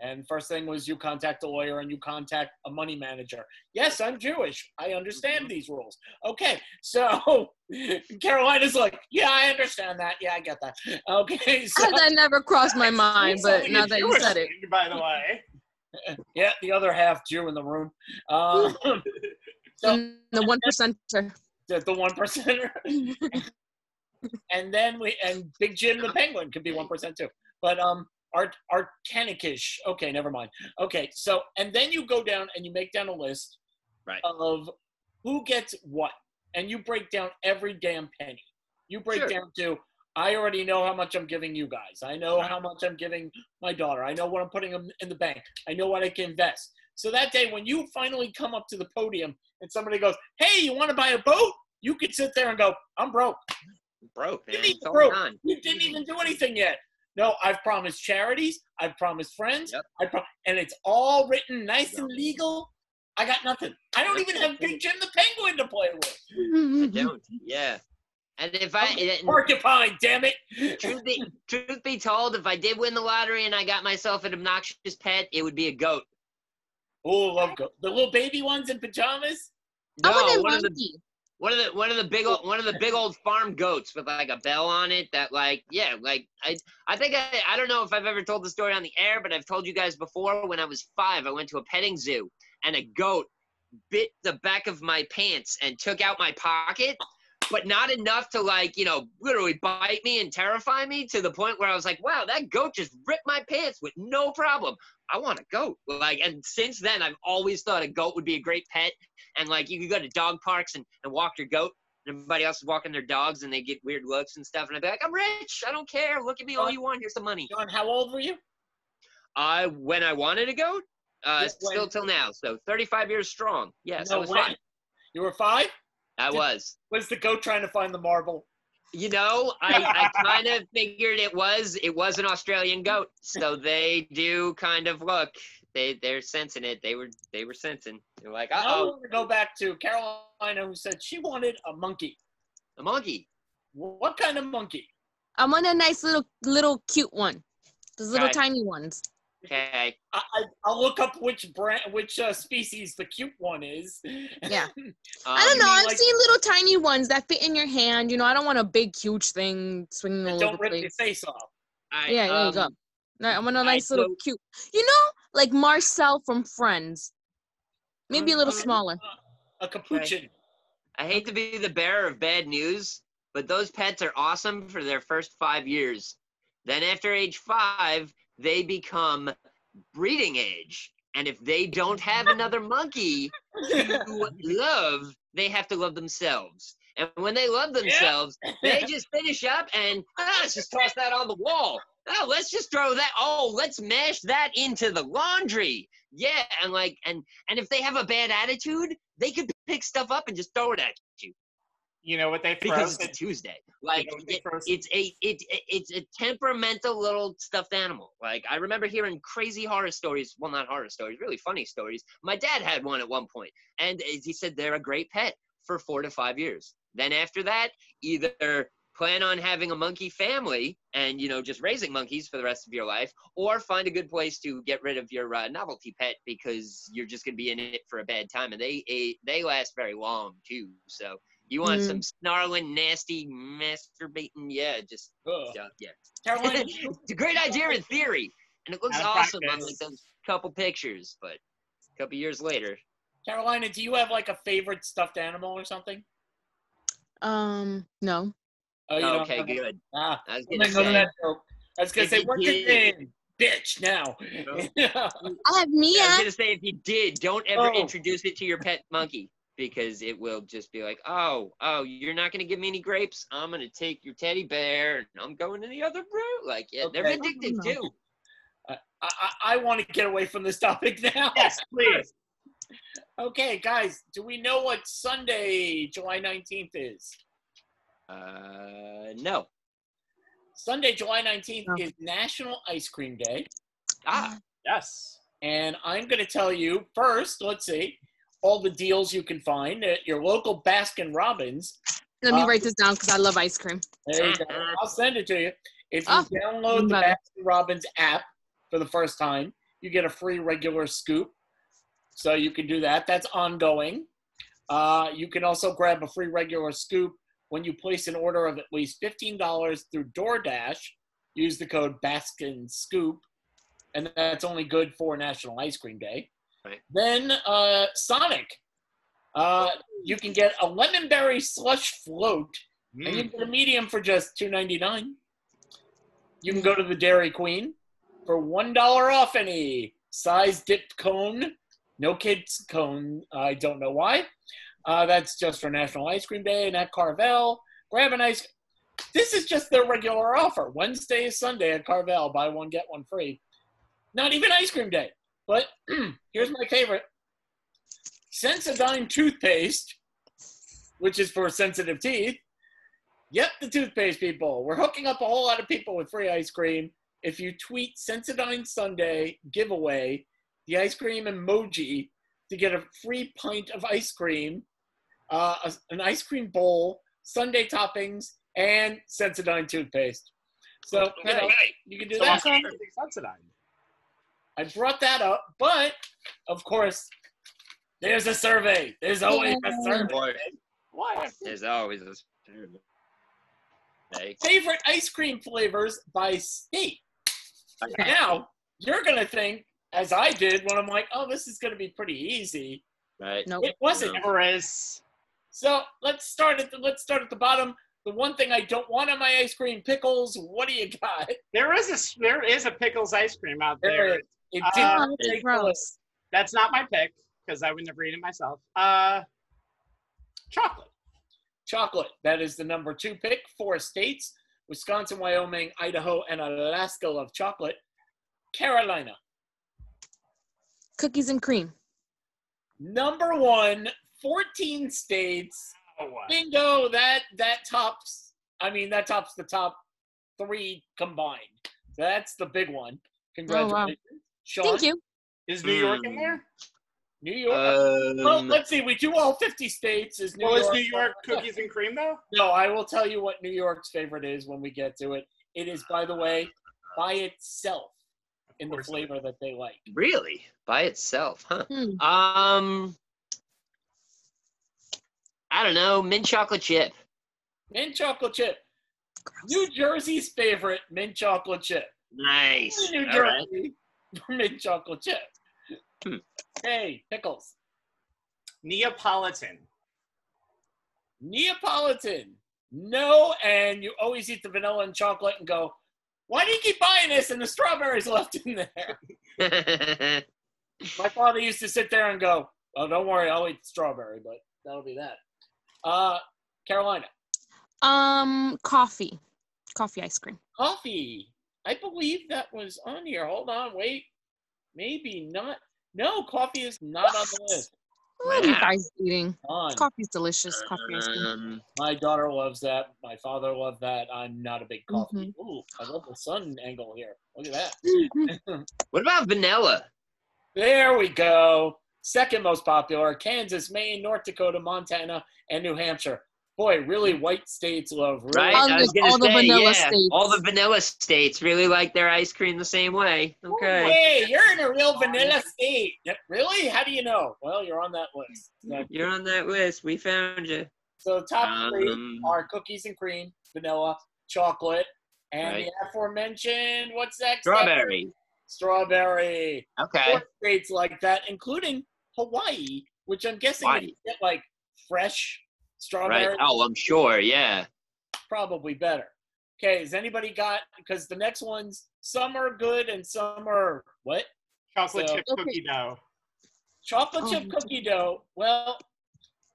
And first thing was you contact a lawyer and you contact a money manager. Yes, I'm Jewish. I understand these rules. Okay, so Carolina's like, yeah, I understand that. Yeah, I get that. Okay, so that never crossed my mind, but now a that you said it, thing, By the way. yeah, the other half Jew in the room. Um, so the one percenter. the, the one percenter. And then we and Big Jim the Penguin could be one percent too. But um, Art Arcanikish. Okay, never mind. Okay, so and then you go down and you make down a list Right. of who gets what, and you break down every damn penny. You break Sure. down to I already know how much I'm giving you guys. I know how much I'm giving my daughter. I know what I'm putting in in the bank. I know what I can invest. So that day when you finally come up to the podium and somebody goes, "Hey, you want to buy a boat?" You could sit there and go, "I'm broke." Broke, You man. need It's to broke. gone. You didn't even do anything yet. No, I've promised charities. I've promised friends. Yep. I pro- and it's all written nice and legal. I got nothing. I don't even have Nothing. Big Jim the Penguin to play with. I don't. Yeah. And if I, and Porcupine, damn it. truth be, truth be told, if I did win the lottery and I got myself an obnoxious pet, it would be a goat. Oh, love go- the little baby ones in pajamas. I want a one of the monkey. One of the one of the big old one of the big old farm goats with like a bell on it that like yeah like I I think I I don't know if I've ever told the story on the air but I've told you guys before when I was five I went to a petting zoo and a goat bit the back of my pants and took out my pocket but not enough to like you know literally bite me and terrify me to the point where I was like wow that goat just ripped my pants with no problem. I want a goat. Like and since then I've always thought a goat would be a great pet and like you could go to dog parks and, and walk your goat and everybody else is walking their dogs and they get weird looks and stuff and I'd be like I'm rich. I don't care. Look at me all you want. Here's some money. John, how old were you? I when I wanted a goat? Uh still till now. So 35 years strong. Yes I No, was when? fine You were five. I Did- was. Was the goat trying to find the marble? you know I, I kind of figured it was it was an Australian goat. So they do kind of look they they're sensing it they were they were sensing they're like uh I oh want to go back to Carolina, who said she wanted a monkey. a monkey What kind of monkey? I want a nice little, little cute one. Those little Okay. tiny ones. okay I, I I'll look up which brand, which uh, species the cute one is. Yeah. um, I don't know. I've like- seen little tiny ones that fit in your hand. You know, I don't want a big, huge thing swinging all over the place. Don't the rip your place. face off. I, Yeah, there you go. um, No, I want a I nice little so- cute. You know, like Marcel from Friends. Maybe a little Um, smaller. A capuchin. I hate to be the bearer of bad news, but those pets are awesome for their first five years. Then after age five, they become breeding age. And if they don't have another monkey to love, they have to love themselves. And when they love themselves, they just finish up and ah, let's just toss that on the wall. Oh, let's just throw that. Oh, let's mash that into the laundry. Yeah, and like, and and if they have a bad attitude, they could pick stuff up and just throw it at you You know what they throw? because it's a Tuesday. Like, know it- it's a it, it it's a temperamental little stuffed animal. Like I remember hearing crazy horror stories. Well, not horror stories, really funny stories. My dad had one at one point, and eh, he said they're a great pet for four to five years. Then after that, either plan on having a monkey family and you know just raising monkeys for the rest of your life or find a good place to get rid of your uh, novelty pet because you're just going to be in it for a bad time and they they, they last very long too so you want Mm. some snarling nasty masturbating yeah just Ugh. yeah, yeah. Carolina, it's a great idea in theory and it looks Out of awesome on like those couple pictures but a couple years later Carolina, do you have like a favorite stuffed animal or something? Um, no. Oh, you okay have- good Ah, i was gonna gonna go to say that joke. I was gonna say, you what's his name? Bitch, now. I have Mia. Yeah, I was gonna say if you did, don't ever Oh. introduce it to your pet monkey because it will just be like, oh, oh, you're not gonna give me any grapes. I'm gonna take your teddy bear and I'm going to the other room. Like, yeah, they're Okay. vindictive Oh, too. I, I, I want to get away from this topic now. Yes, please. Okay, guys, do we know what Sunday, July 19th is? Uh, no. Sunday, July 19th No. is National Ice Cream Day. Ah, Yes. And I'm going to tell you first, let's see, all the deals you can find at your local Baskin Robbins. Let me Uh, write this down because I love ice cream. There you go. I'll send it to you. If you Oh, download the. Baskin Robbins app for the first time, you get a free regular scoop. So you can do that. That's ongoing. Uh, you can also grab a free regular scoop when you place an order of at least $15 through DoorDash. Use the code Baskin Scoop, and that's only good for National Ice Cream Day. Right. Then uh, Sonic. Uh, you can get a lemon berry slush float and you Mm. get a medium for just two ninety nine. You can go to the Dairy Queen for one dollar off any size dipped cone. No kids cone. I don't know why. Uh, that's just for National Ice Cream Day and at Carvel. Grab an ice. This is just their regular offer. Wednesday, Sunday at Carvel. Buy one get one free. Not even ice cream day. But here's my favorite. Sensodyne toothpaste, which is for sensitive teeth. Yep, the toothpaste people. We're hooking up a whole lot of people with free ice cream. If you tweet Sensodyne Sunday giveaway, the ice cream emoji to get a free pint of ice cream, uh, a- an ice cream bowl, Sunday toppings, and Sensodyne toothpaste. So you, know, you can do So that. also everything's subsidized. I brought that up, but of course, there's a survey. There's always a survey. Boy, What? there's always a Hey, Favorite ice cream flavors by state. Now, you're going to think, as I did, when I'm like, oh, this is going to be pretty easy. right? Nope. It wasn't. No. Never is. So let's start at the let's start at the bottom. The one thing I don't want on my ice cream, pickles. What do you got? There is a there is a pickles ice cream out There there. it is. It Uh, did not Oh, take gross. That's not my pick because I would never eat it myself. Uh, chocolate. Chocolate. That is the number two pick. Four states: Wisconsin, Wyoming, Idaho, and Alaska love chocolate. Carolina. Cookies and cream. Number one, 14 states. Oh, what? Bingo. That that tops. I mean, that tops the top three combined. That's the big one. Congratulations, Sean. Thank you. Is New York in Mm. there? New York. well, Um, let's see. We do all 50 states. Is New well, York? is New York cookies and cream though? No, I will tell you what New York's favorite is when we get to it. It is, by the way, by itself in the flavor that they like. really by itself, huh? Hmm. Um, I don't know, mint chocolate chip. Mint chocolate chip. Gross. New Jersey's favorite mint chocolate chip. Nice. New All right. Jersey mint chocolate chip. Hmm. Hey, pickles. Neapolitan. Neapolitan. No, and you always eat the vanilla and chocolate and go, why do you keep buying this and the strawberries left in there? My father used to sit there and go, oh, don't worry, I'll eat strawberry, but that'll be that. Uh, Carolina. Um, coffee. Coffee ice cream. Coffee. I believe that was on here. Hold on, wait. Maybe not. No, coffee is not on the list. What are you guys eating? On. Coffee's delicious. Coffee ice cream. um, My daughter loves that. My father loved that. I'm not a big coffee. Ooh, I love the sun angle here. Look at that. What about vanilla? There we go. Second most popular Kansas, Maine, North Dakota, Montana, and New Hampshire. Boy, really white states love really Right? All I was the- gonna the vanilla yeah, states. all the vanilla states really like their ice cream the same way. Okay. Hey, you're in a real vanilla state. Really? How do you know? Well, you're on that list. So, You're on that list. We found you. so top three Um, are cookies and cream, vanilla, chocolate, and Right. the aforementioned, what's next? Strawberry. Strawberry. Okay. Four states like that, including Hawaii, which I'm guessing Hawaii. you get like fresh strawberry. Right. strawberry, Oh, I'm sure. Yeah. probably better. Okay, has anybody got? Because the next ones, some are good and some are what? Chocolate So- chip Okay. cookie dough. Chocolate Oh, chip cookie dough. Well,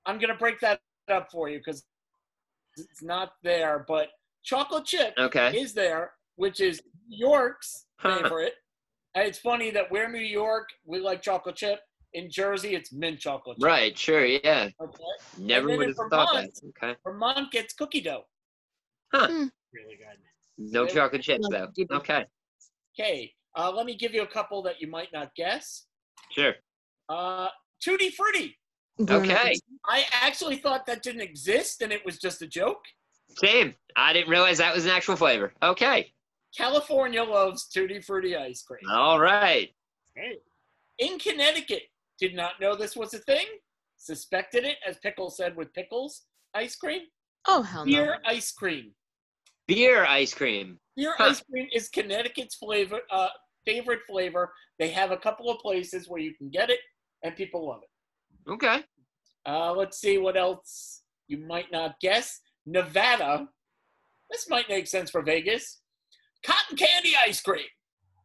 I'm gonna break that up for you because it's not there, but chocolate chip Okay. is there, which is New York's Huh. favorite. And it's funny that we're New York, we like chocolate chip. In Jersey, it's mint chocolate chip. Right. Sure. Yeah. Okay. Never then would in have thought that. Vermont- Okay. Vermont gets cookie dough. Huh. Really good. No chocolate chips though. Okay. Okay, uh, let me give you a couple that you might not guess. Sure. Uh, Tutti Frutti. Okay. I actually thought that didn't exist and it was just a joke. Same. I didn't realize that was an actual flavor. Okay. California loves Tutti Frutti ice cream. All right. Hey. In Connecticut, did not know this was a thing. Suspected it, as Pickle said, with pickles ice cream. Oh hell no. Beer ice cream. Beer ice cream. Beer Huh. ice cream is Connecticut's flavor, uh, favorite flavor. They have a couple of places where you can get it, and people love it. Okay. Uh, let's see what else you might not guess. Nevada. This might make sense for Vegas. Cotton candy ice cream.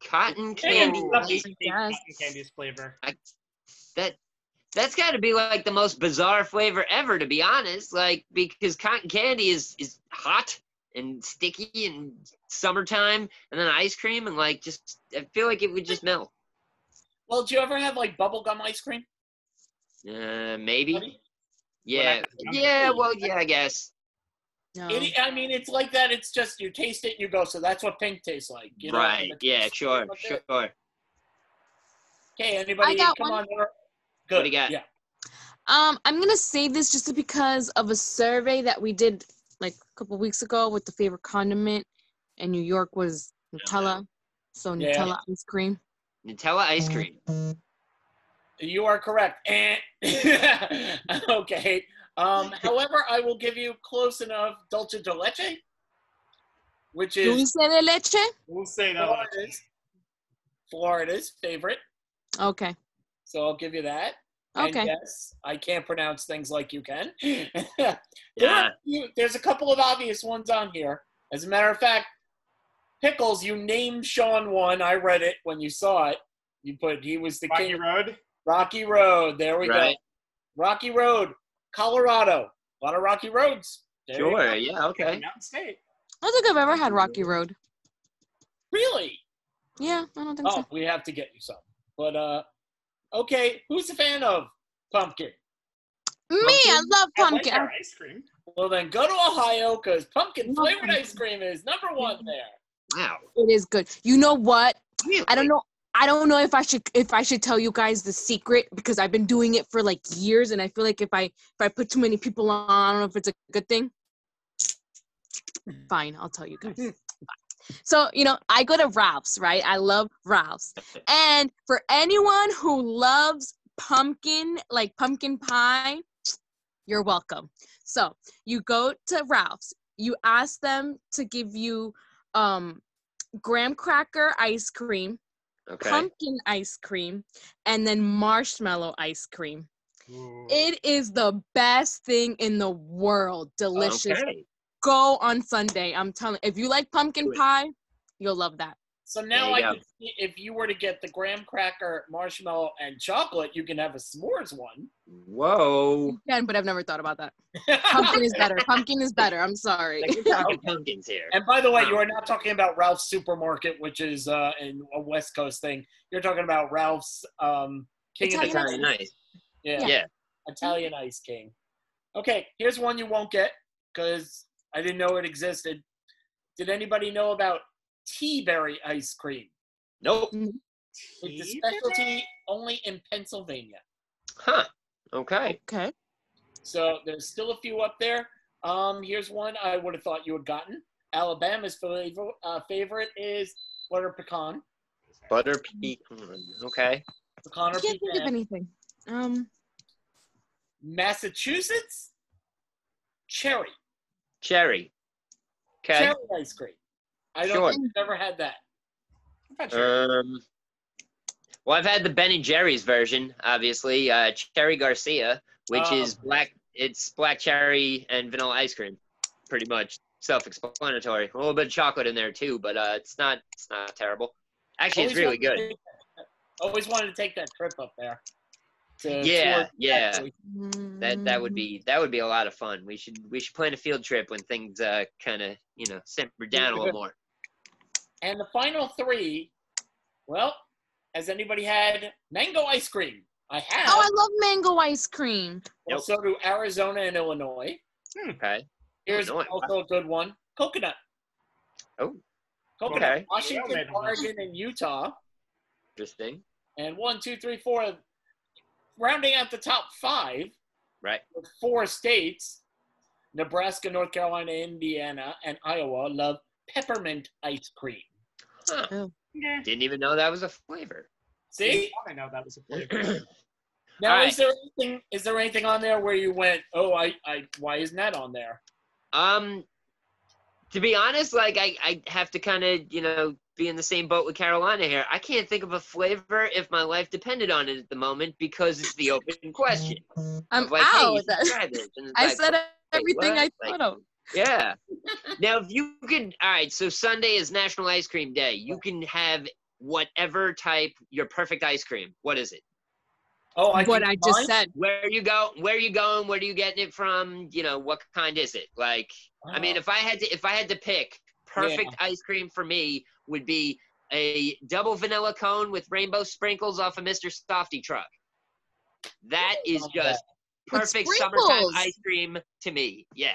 Cotton candy. lucky. Cotton Yes. candy's flavor. That that's got to be like the most bizarre flavor ever, to be honest. Like because cotton candy is is hot and sticky and summertime, and then ice cream and like just I feel like it would just melt. Well, do you ever have like bubblegum ice cream? Uh, maybe. Yeah. Yeah. Well, yeah. I guess. No. It, I mean, it's like that. It's just you taste it, and you go. So that's what pink tastes like. You know? right. Yeah. Sure. Sure. Okay, anybody I got come one. on there? Good. do you got? Yeah. Um, I'm gonna say this just because of a survey that we did like a couple weeks ago with the favorite condiment, and New York was Nutella, so Yeah. Nutella ice cream. Nutella ice cream. You are correct. Eh. okay. Um, however, I will give you close enough dulce de leche, which is Dulce de leche. We'll say that. Florida's, Florida's favorite. Okay. So I'll give you that. And Okay. yes, I can't pronounce things like you can. There Yeah. are few- there's a couple of obvious ones on here. As a matter of fact, Pickles, you named Sean one. I read it when you saw it. You put he was the Rocky king. Road. Rocky Road. There we Right. go. Rocky Road, Colorado. A lot of rocky roads. There. Sure. Yeah. Okay. Mountain State. I don't think I've ever had Rocky Road. Really? Yeah, I don't think Oh, so. we have to get you some. But uh, okay. Who's a fan of pumpkin? Me, I love I like pumpkin. ice cream. Well, then go to Ohio because pumpkin flavored ice cream is number one there. Wow. It is good. You know what? Really? I don't know. I don't know if I should if I should tell you guys the secret because I've been doing it for like years, and I feel like if I if I put too many people on, I don't know if it's a good thing. Hmm. Fine, I'll tell you guys. Hmm. Fine. So you know, I go to Ralph's, right? I love Ralph's, and for anyone who loves pumpkin, like pumpkin pie, you're welcome. So you go to Ralph's, you ask them to give you um graham cracker ice cream Okay. pumpkin ice cream, and then marshmallow ice cream. Ooh. It is the best thing in the world. Delicious. Okay. Go on Sunday. I'm telling. If you like pumpkin pie, you'll love that. So now There I go. can see if you were to get the graham cracker, marshmallow, and chocolate, you can have a s'mores one. Whoa. You can, but I've never thought about that. Pumpkin is better. Pumpkin is better. I'm sorry. Like you're talking pumpkins here. And by the way, you are not talking about Ralph's Supermarket, which is uh, in a West Coast thing. You're talking about Ralph's um, King of the Italian Italian nice. yeah, Yeah. Italian Ice King. Okay, here's one you won't get because I didn't know it existed. Did anybody know about tea berry ice cream? Nope. It's a specialty only in Pennsylvania. Huh. Okay. Okay. So there's still a few up there. Um, here's one I would have thought you had gotten. Alabama's flavor, uh, favorite is butter pecan. Butter pecan. Okay. Pecan I can't think of anything. Um. Massachusetts, cherry. Cherry. Okay. Cherry ice cream. I don't Sure. think I've ever had that. I'm not sure. Um. Well, I've had the Ben and Jerry's version, obviously. Uh, cherry Garcia, which Oh. is black. It's black cherry and vanilla ice cream, pretty much self-explanatory. A little bit of chocolate in there too, but uh, it's not. It's not terrible. Actually, it's really good. Always wanted to take that trip up there. To Yeah, tour- yeah. actually. That that would mm, be that would be a lot of fun. We should we should plan a field trip when things uh kind of you know simmer down a little more. And the final three, well, has anybody had mango ice cream? I have. Oh, I love mango ice cream. Well, Nope. so do Arizona and Illinois. Okay. Here's Illinois. also a good one: coconut. Oh, Coconut. Okay. Washington, Oregon, and Utah. interesting. And one, two, three, four. Rounding out the top five Right. with four states: Nebraska, North Carolina, Indiana, and Iowa love peppermint ice cream. Huh. Oh. Yeah. Didn't even know that was a flavor. See? I know that was a flavor. Now, All is there anything? Is there anything on there where you went, "Oh, I, I, why isn't that on there?" Um, to be honest, like I, I have to kind of, you know, be in the same boat with Carolina here. I can't think of a flavor if my life depended on it at the moment because it's the open question. I'm like, out. should try this. And it's I like, said everything I what? Like- of. Yeah. now, if you could, all right. So Sunday is National Ice Cream Day. You can have whatever type your perfect ice cream. What is it? Oh, I what I just find- said. Where you go? Where are you going? Where are you getting it from? You know, what kind is it? Like, I mean, Oh. if I had to, if I had to pick, perfect ice cream for me would be a double vanilla cone with rainbow sprinkles off a Mr. Softee truck. That is just With perfect summertime sprinkles. ice cream to me. Yeah.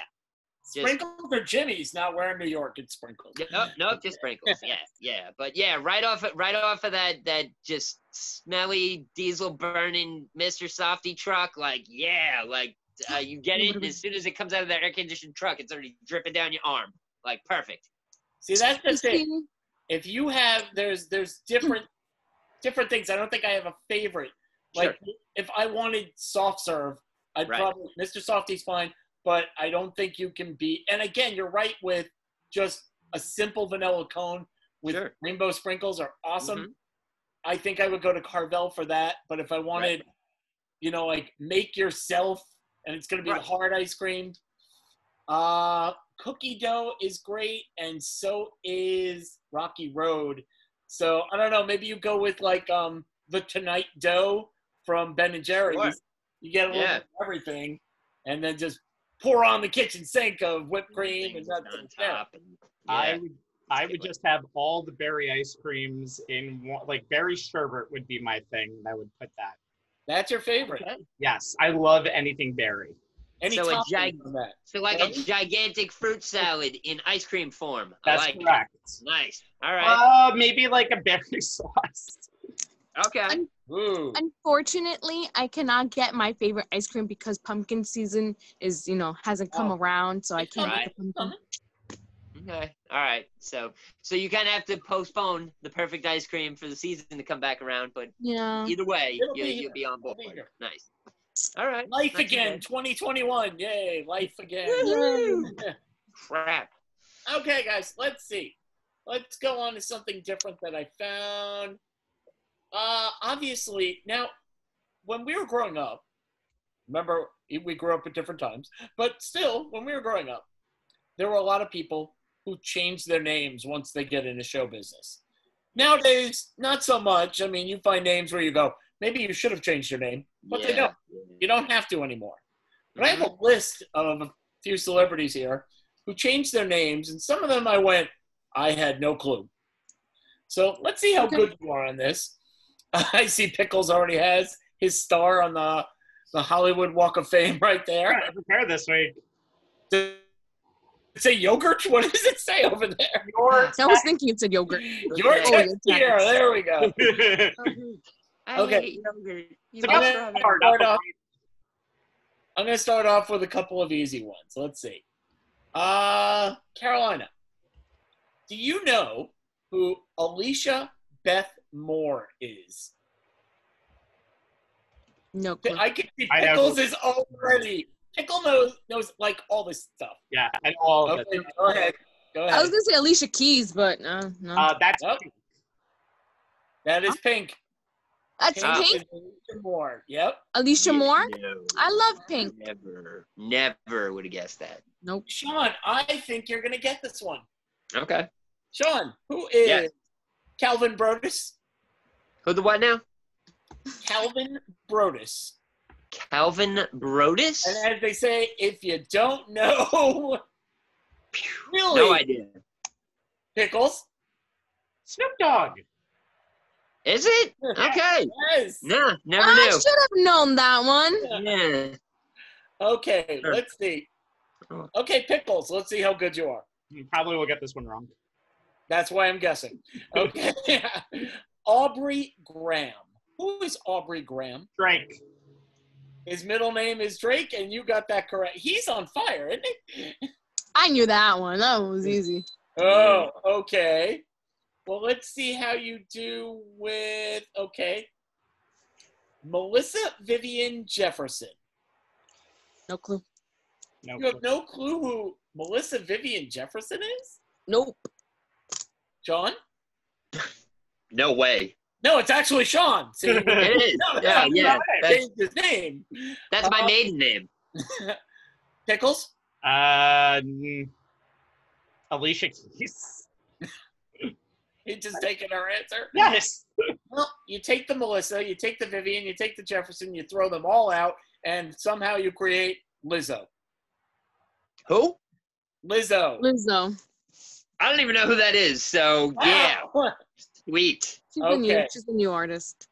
just- sprinkles or jimmies. Not where in New York it's sprinkled. Yeah, nope, nope, just sprinkles. Yeah, yeah, but yeah, right off, right off of that, that just smelly diesel burning Mr. Softee truck. Like, yeah, like uh, you get it, and as soon as it comes out of that air conditioned truck, it's already dripping down your arm. Like, perfect. See, that's the thing. If you have, there's, there's different, different things. I don't think I have a favorite. Like, if I wanted soft serve, I'd Right. probably Mr. Softee's fine, but I don't think you can beat. And again, you're right with just a simple vanilla cone with Sure. rainbow sprinkles are awesome. Mhm. I think I would go to Carvel for that. But if I wanted, you know, like make yourself, and it's going to be Right. the hard ice cream. Uh, cookie dough is great, and so is Rocky Road. So I don't know. Maybe you go with like um the Tonight Dough from Ben and Jerry's. Sure. You get a little Yeah. bit of everything, and then just pour on the kitchen sink of whipped cream and Things nuts on top. And, I would I would just have all the berry ice creams in one like berry sherbet would be my thing. I would put that. That's your favorite. Okay. Yes, I love anything berry. Any So a toppings gig- So like a gigantic fruit salad in ice cream form. I That's like it. Nice. All right. Uh, maybe like a berry sauce. okay. Ooh. Unfortunately, I cannot get my favorite ice cream because pumpkin season is, you know, hasn't come Oh. around, so I can't coming. get the pumpkin. Okay. All right. So so you kind of have to postpone the perfect ice cream for the season to come back around, but Yeah. either way, It'll you, be you'll be on board. be. Nice. All right. Life Not again, bad. 2021. Yay, life again. Crap. okay, guys, let's see. Let's go on to something different that I found. Uh, obviously, now, when we were growing up, remember, we grew up at different times, but still, when we were growing up, there were a lot of people who changed their names once they get into show business. Nowadays, not so much. I mean, you find names where you go, maybe you should have changed your name, but they don't. You don't have to anymore. But I have a list of a few celebrities here who changed their names, and some of them I went, I had no clue. So let's see how Okay. good you are on this. I see Pickles already has his star on the the Hollywood Walk of Fame right there. I prepared this week. Does it say yogurt? What does it say over there? Your I was thinking it said yogurt. Your Okay. Oh, your text here. There we go. Oh, I Okay. hate yogurt. You It's a know, good strawberry. start. Start off. I'm going to start off with a couple of easy ones. Let's see. Uh, Carolina, do you know who Alicia Beth Moore is? No clue. I can see Pickles is already. Pickle knows knows like all this stuff. yeah, and all of it. go ahead. Go ahead. I was gonna say Alicia Keys, but no, no. Uh, that's Yep. That is Pink. That's Pink. Alicia Moore. Yep. Alicia Moore. No. I love Pink. Never, never would have guessed that. Nope. Sean, I think you're gonna get this one. Okay. Sean, who is Yes. Calvin Broadus? Who the what now? Calvin Broadus. Calvin Broadus? And as they say, if you don't know, really, No idea. Pickles. Snoop Dogg. Is it? Okay. Yes. No, never I knew. should have known that one. Yeah. Okay, Sure. let's see. Oh. Okay, Pickles, let's see how good you are. You Probably will get this one wrong. That's why I'm guessing. Okay. Aubrey Graham. Who is Aubrey Graham? Drake. His middle name is Drake, and you got that correct. He's on fire, isn't he? I knew that one. That one was easy. Oh, okay. Well, let's see how you do with. Okay. Melissa Vivian Jefferson. No clue. No. You have no clue who Melissa Vivian Jefferson is? Nope. John? No way. No, it's actually Sean. See, It is. No, Yeah, no, yeah. That's, changed his name. that's my Uh, maiden name. Pickles? Uh, Alicia Keys. He just taking our answer. Yes. Well, you take the Melissa, you take the Vivian, you take the Jefferson, you throw them all out, and somehow you create Lizzo. Who? Lizzo. Lizzo. I don't even know who that is. So yeah, Wow. sweet. She's a new. She's a new artist.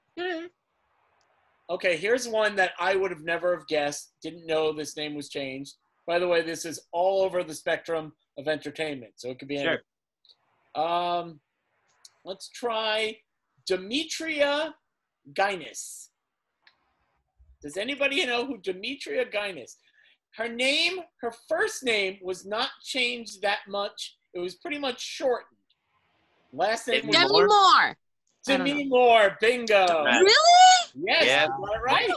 Okay, here's one that I would have never have guessed. Didn't know this name was changed. By the way, this is all over the spectrum of entertainment, so it could be Sure. anything. Um, let's try Demetria Guynes. Does anybody know who Demetria Guynes? Her name, her first name was not changed that much. It was pretty much shortened. Last name Demi was Demi Moore? Moore. Demi Moore. Bingo. Really? Yes, Yeah. you got it right.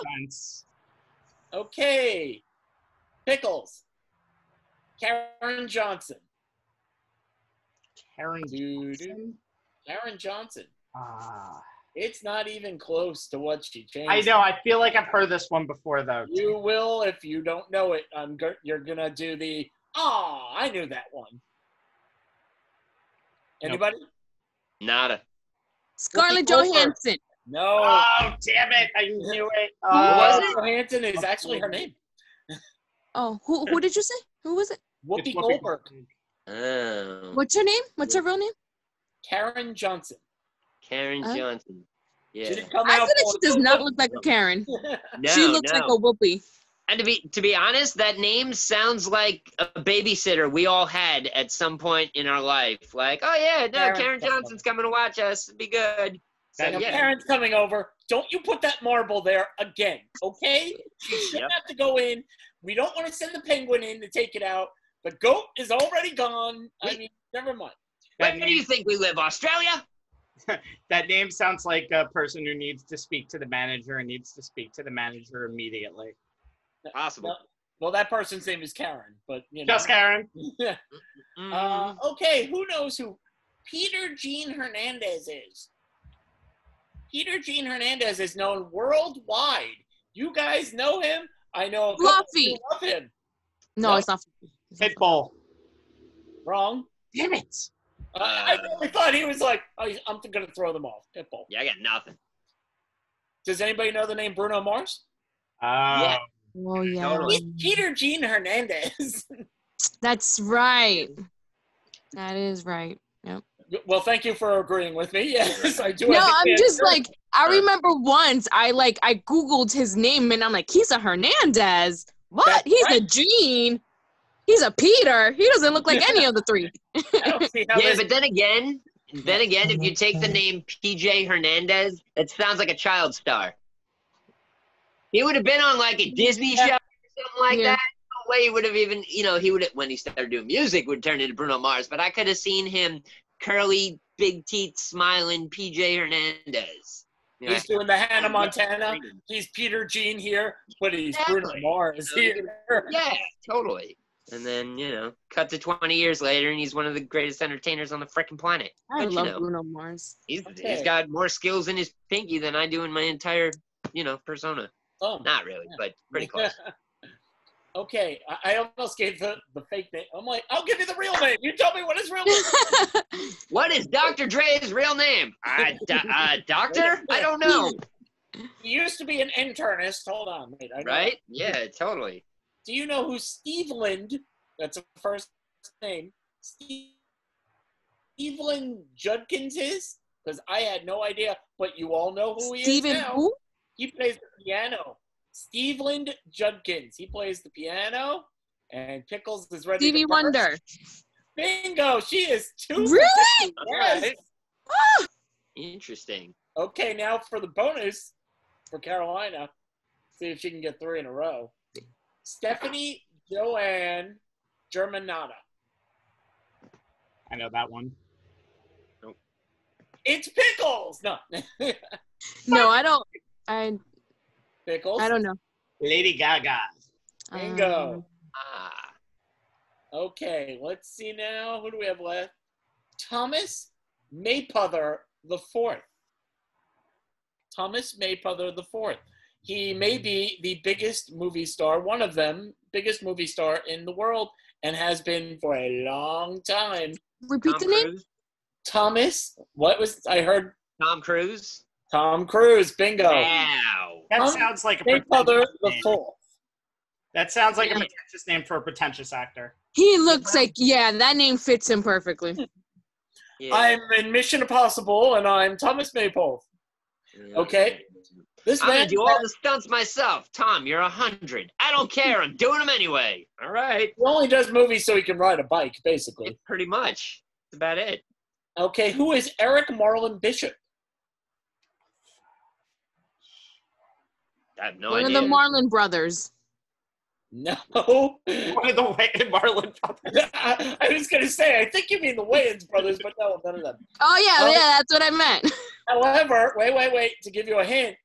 Okay. Pickles. Karen Johnson. Karen. Doo-doo. Karen Johnson. Ah. It's not even close to what she changed. I know. I feel like I've heard this one before, though. You will if you don't know it. I'm go- you're gonna do the ah. I knew that one. Anybody? Nada. Scarlett Johansson. No. Oh, damn it! I knew it. Who Uh, was Scarlett it? Johansson is actually her name. Oh, who who did you say? Who was it? Whoopi it's Goldberg. Oh, What's her name? What's her real name? Karen Johnson. Karen Huh? Johnson. Yeah. didn't come I out said she does not look like a Karen. No, she looks no. like a whoopee. And to be to be honest, that name sounds like a babysitter we all had at some point in our life. Like, oh yeah, no, Karen Karen Johnson's coming to watch us. It'd be good. So, And yeah. parents coming over. Don't you put that marble there again, okay? She shouldn't Yep. have to go in. We don't want to send the penguin in to take it out. The goat is already gone. I mean, never mind. Where that, do you think we live? Australia? that name sounds like a person who needs to speak to the manager and needs to speak to the manager immediately. Possible. No. Well, that person's name is Karen, but you know. Just Karen. Mm. uh, okay, who knows who Peter Gene Hernandez is? Peter Gene Hernandez is known worldwide. You guys know him. I know a Fluffy. love him. No, No. it's not. Pitbull. Wrong. Damn it. Uh, I really thought he was like, oh, I'm going to throw them off. Pitbull. yeah, I got nothing. Does anybody know the name Bruno Mars? Uh, Oh yeah, Totally. He's Peter Gene Hernandez. that's right. That is right. Yep. Well, thank you for agreeing with me. Yes, I do. No, I'm just answer. like I remember once I like I googled his name and I'm like he's a Hernandez. What? That's He's a. Gene. He's a Peter. He doesn't look like any of the three. I don't see how Yeah, but then again, then again, if you take the name PJ Hernandez, it sounds like a child star. He would have been on like a Disney Yeah. show or something like Yeah. that. No way he would have even, you know, he would have, when he started doing music, would turn into Bruno Mars. But I could have seen him curly, big teeth, smiling PJ Hernandez. You know, he's doing the Hannah Montana. He's Peter Jean here, but he's Bruno Mars here. Yeah, totally. And then, you know, cut to 20 years later, and he's one of the greatest entertainers on the freaking planet. I Don't you love know? Bruno Mars. He's, Okay. he's got more skills in his pinky than I do in my entire, you know, persona. Oh. Not really, but pretty close. okay, I, I almost gave the, the fake name. I'm like, I'll give you the real name. You tell me what his real name. what is Dr. Dre's real name? Uh, do- uh, doctor? I don't know. He used to be an internist. Hold on, wait. I know. Right? Yeah, totally. Do you know who Stevland? That's a first name. Steve, Stevland Judkins is? Because I had no idea, but you all know who he Steven is now. who? He plays the piano. Stevland Judkins. He plays the piano, and Pickles is ready. Stevie to burst. Wonder. Bingo! She is two. Really? Yes. Alright. Interesting. Okay, now for the bonus for Carolina. See if she can get three in a row. Stefani Joanne Germanotta. I know that one. Nope. It's Pickles. No, No, I don't. I Pickles. I don't know. Lady Gaga. Bingo. Um, Ah. Okay, let's see now. Who do we have left? Thomas Mapother the fourth. Thomas Mapother the fourth. He may be the biggest movie star, one of them, biggest movie star in the world, and has been for a long time. repeat Tom the name. Cruise. Thomas, what was I heard? Tom Cruise. Tom Cruise. Bingo. Wow. That Huh? sounds like a Mapother pretentious the name. fourth. That sounds like a pretentious name for a pretentious actor. He looks like yeah, that name fits him perfectly. Yeah. I'm in Mission Impossible, and I'm Thomas Maypole. Okay. This I'm gonna man do all the stunts myself. Tom, you're a hundred. I don't care. I'm doing them anyway. All right. he only does movies so he can ride a bike, basically. Yeah, pretty much. That's about it. Okay, who is Eric Marlon Bishop? I have no One idea. of the Marlon brothers. No. One of the way Marlon brothers. I I was going to say, I think you mean the Wayans brothers, but no, none of them. Oh yeah, Oh. yeah, that's what I meant. However, wait, wait, wait, to give you a hint,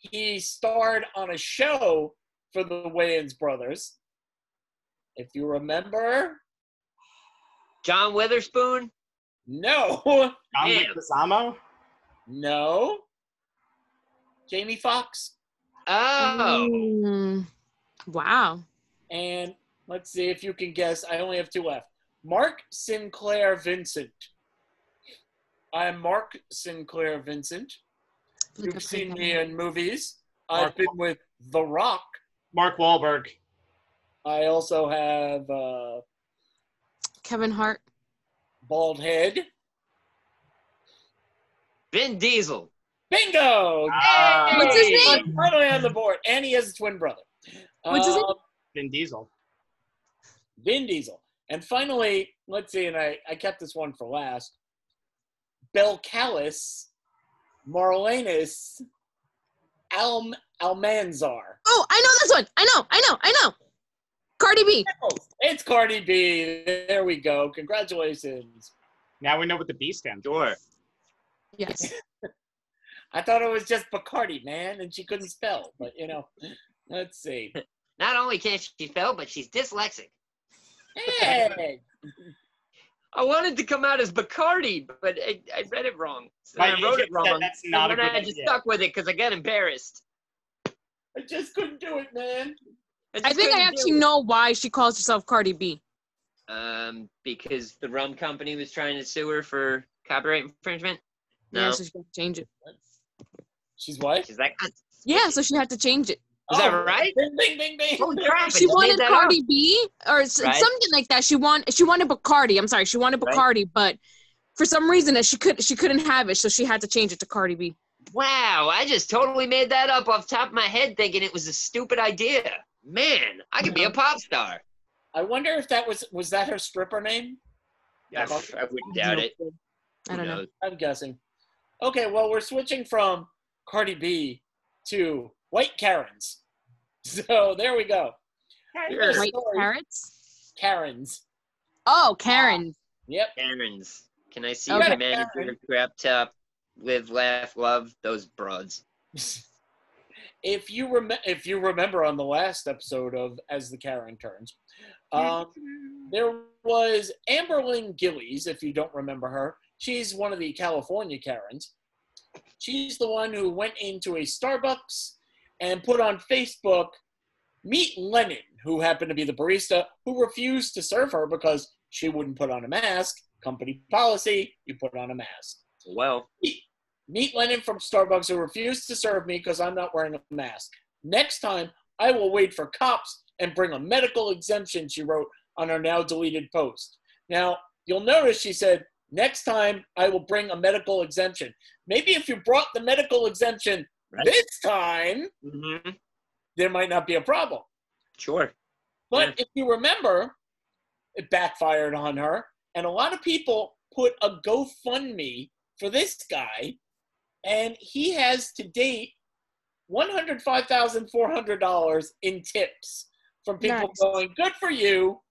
he starred on a show for the Wayans brothers. If you remember, John Witherspoon. no, John Damn. Leguizamo? no. Jamie Foxx. Oh. Mm, wow. And let's see if you can guess. I only have two left. Mark Sinclair Vincent. I'm Mark Sinclair Vincent. Look You've up seen me in movies. Mark I've been with The Rock. Mark Wahlberg. I also have uh, Kevin Hart. Bald Head. Vin Diesel. Bingo! Ah, What's his name? Finally on the board. And he has a twin brother. What's his name? Um, Vin Diesel. Vin Diesel. And finally, let's see, and I, I kept this one for last. Belcalis Marlenis Alm Almanzar. Oh, I know this one. I know. I know. I know. Cardi B. It's Cardi B. There we go. Congratulations. Now we know what the B stands for. Sure. Yes. I thought it was just Bacardi, man, and she couldn't spell. But you know, let's see. Not only can she spell, but she's dyslexic. Hey, I wanted to come out as Bacardi, but I, I read it wrong. So Right, I you wrote it just said wrong. that's not and then good I just idea. stuck with it because I got embarrassed. I just couldn't do it, man. just I think I actually know why she calls herself Cardi B. Um, because the rum company was trying to sue her for copyright infringement. No, Yeah, so she had to change it. She's what? is that is Yeah, so she had to change it. That Oh, right? Bing, bing, bing, bing. Holy crap! She wanted that Cardi up. B or Right. something like that. She want she wanted Bacardi. I'm sorry, she wanted Right. Bacardi, but for some reason that she could she couldn't have it, so she had to change it to Cardi B. Wow, I just totally made that up off the top of my head, thinking it was a stupid idea. Man, I could be a pop star. I wonder if that was was that her stripper name? I, I wouldn't doubt it. I don't know. I'm guessing. Okay, well, we're switching from Cardi B to White Karens. So there we go. Sure. White carrots? Karens. Oh, Karen. Yep. Karen's. Can I see Okay. your manager, crap top, live, laugh, love those broads? if you rem- if you remember on the last episode of As the Karen Turns, um, there was Amberlyn Gilles. If you don't remember her, she's one of the California Karens. She's the one who went into a Starbucks and put on Facebook, "Meet Lenin," who happened to be the barista, who refused to serve her because she wouldn't put on a mask. Company policy: you put on a mask. Well, Meet Lenin from Starbucks who refused to serve me because I'm not wearing a mask. Next time, I will wait for cops and bring a medical exemption, she wrote on her now deleted post. Now, you'll notice she said, Next time, I will bring a medical exemption. Maybe if you brought the medical exemption Right. this time, mhm, there might not be a problem. sure. But Yeah. if you remember, it backfired on her, and a lot of people put a GoFundMe for this guy, and he has to date $105,400 in tips from people Nice. going, "Good for you."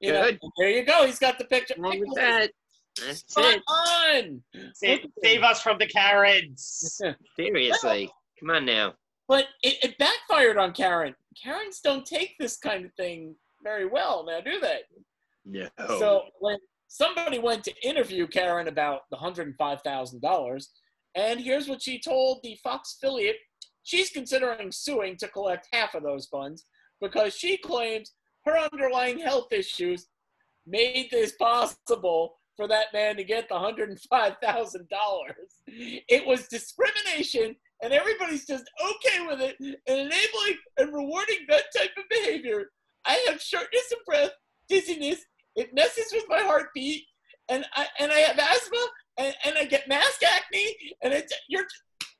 You know, Good. there you go. He's got the picture. Wrong with that? That's Spot it. on. Save, save us from the Karens. Seriously. Come on now. But it, it backfired on Karen. Karens don't take this kind of thing very well now, do they? No. So when somebody went to interview Karen about the hundred and five thousand dollars, and here's what she told the Fox affiliate: she's considering suing to collect half of those funds because she claims her underlying health issues made this possible for that man to get the hundred and five thousand dollars. It was discrimination, and everybody's just okay with it, and enabling and rewarding that type of behavior. I have shortness of breath, dizziness. It messes with my heartbeat, and I and I have asthma, and, and I get mask acne, and it's you're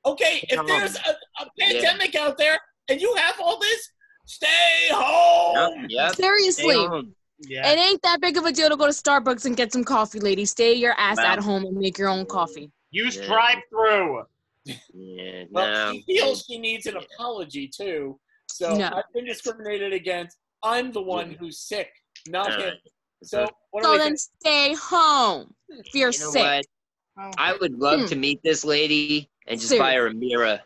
okay. If there's a, a pandemic out there, and you have all this, stay home. Yep. yep. Stay Seriously. home. Yeah. It ain't that big of a deal to go to Starbucks and get some coffee, lady. Stay your ass Wow. at home and make your own coffee. Use Yeah. drive-through. Yeah. Well, no. she feels she needs an apology too. So No. I've been discriminated against. I'm the one who's sick, not All him. So what do So then do? stay home if you're You know sick. what? Oh. I would love Hmm. to meet this lady and just buy her a mirror.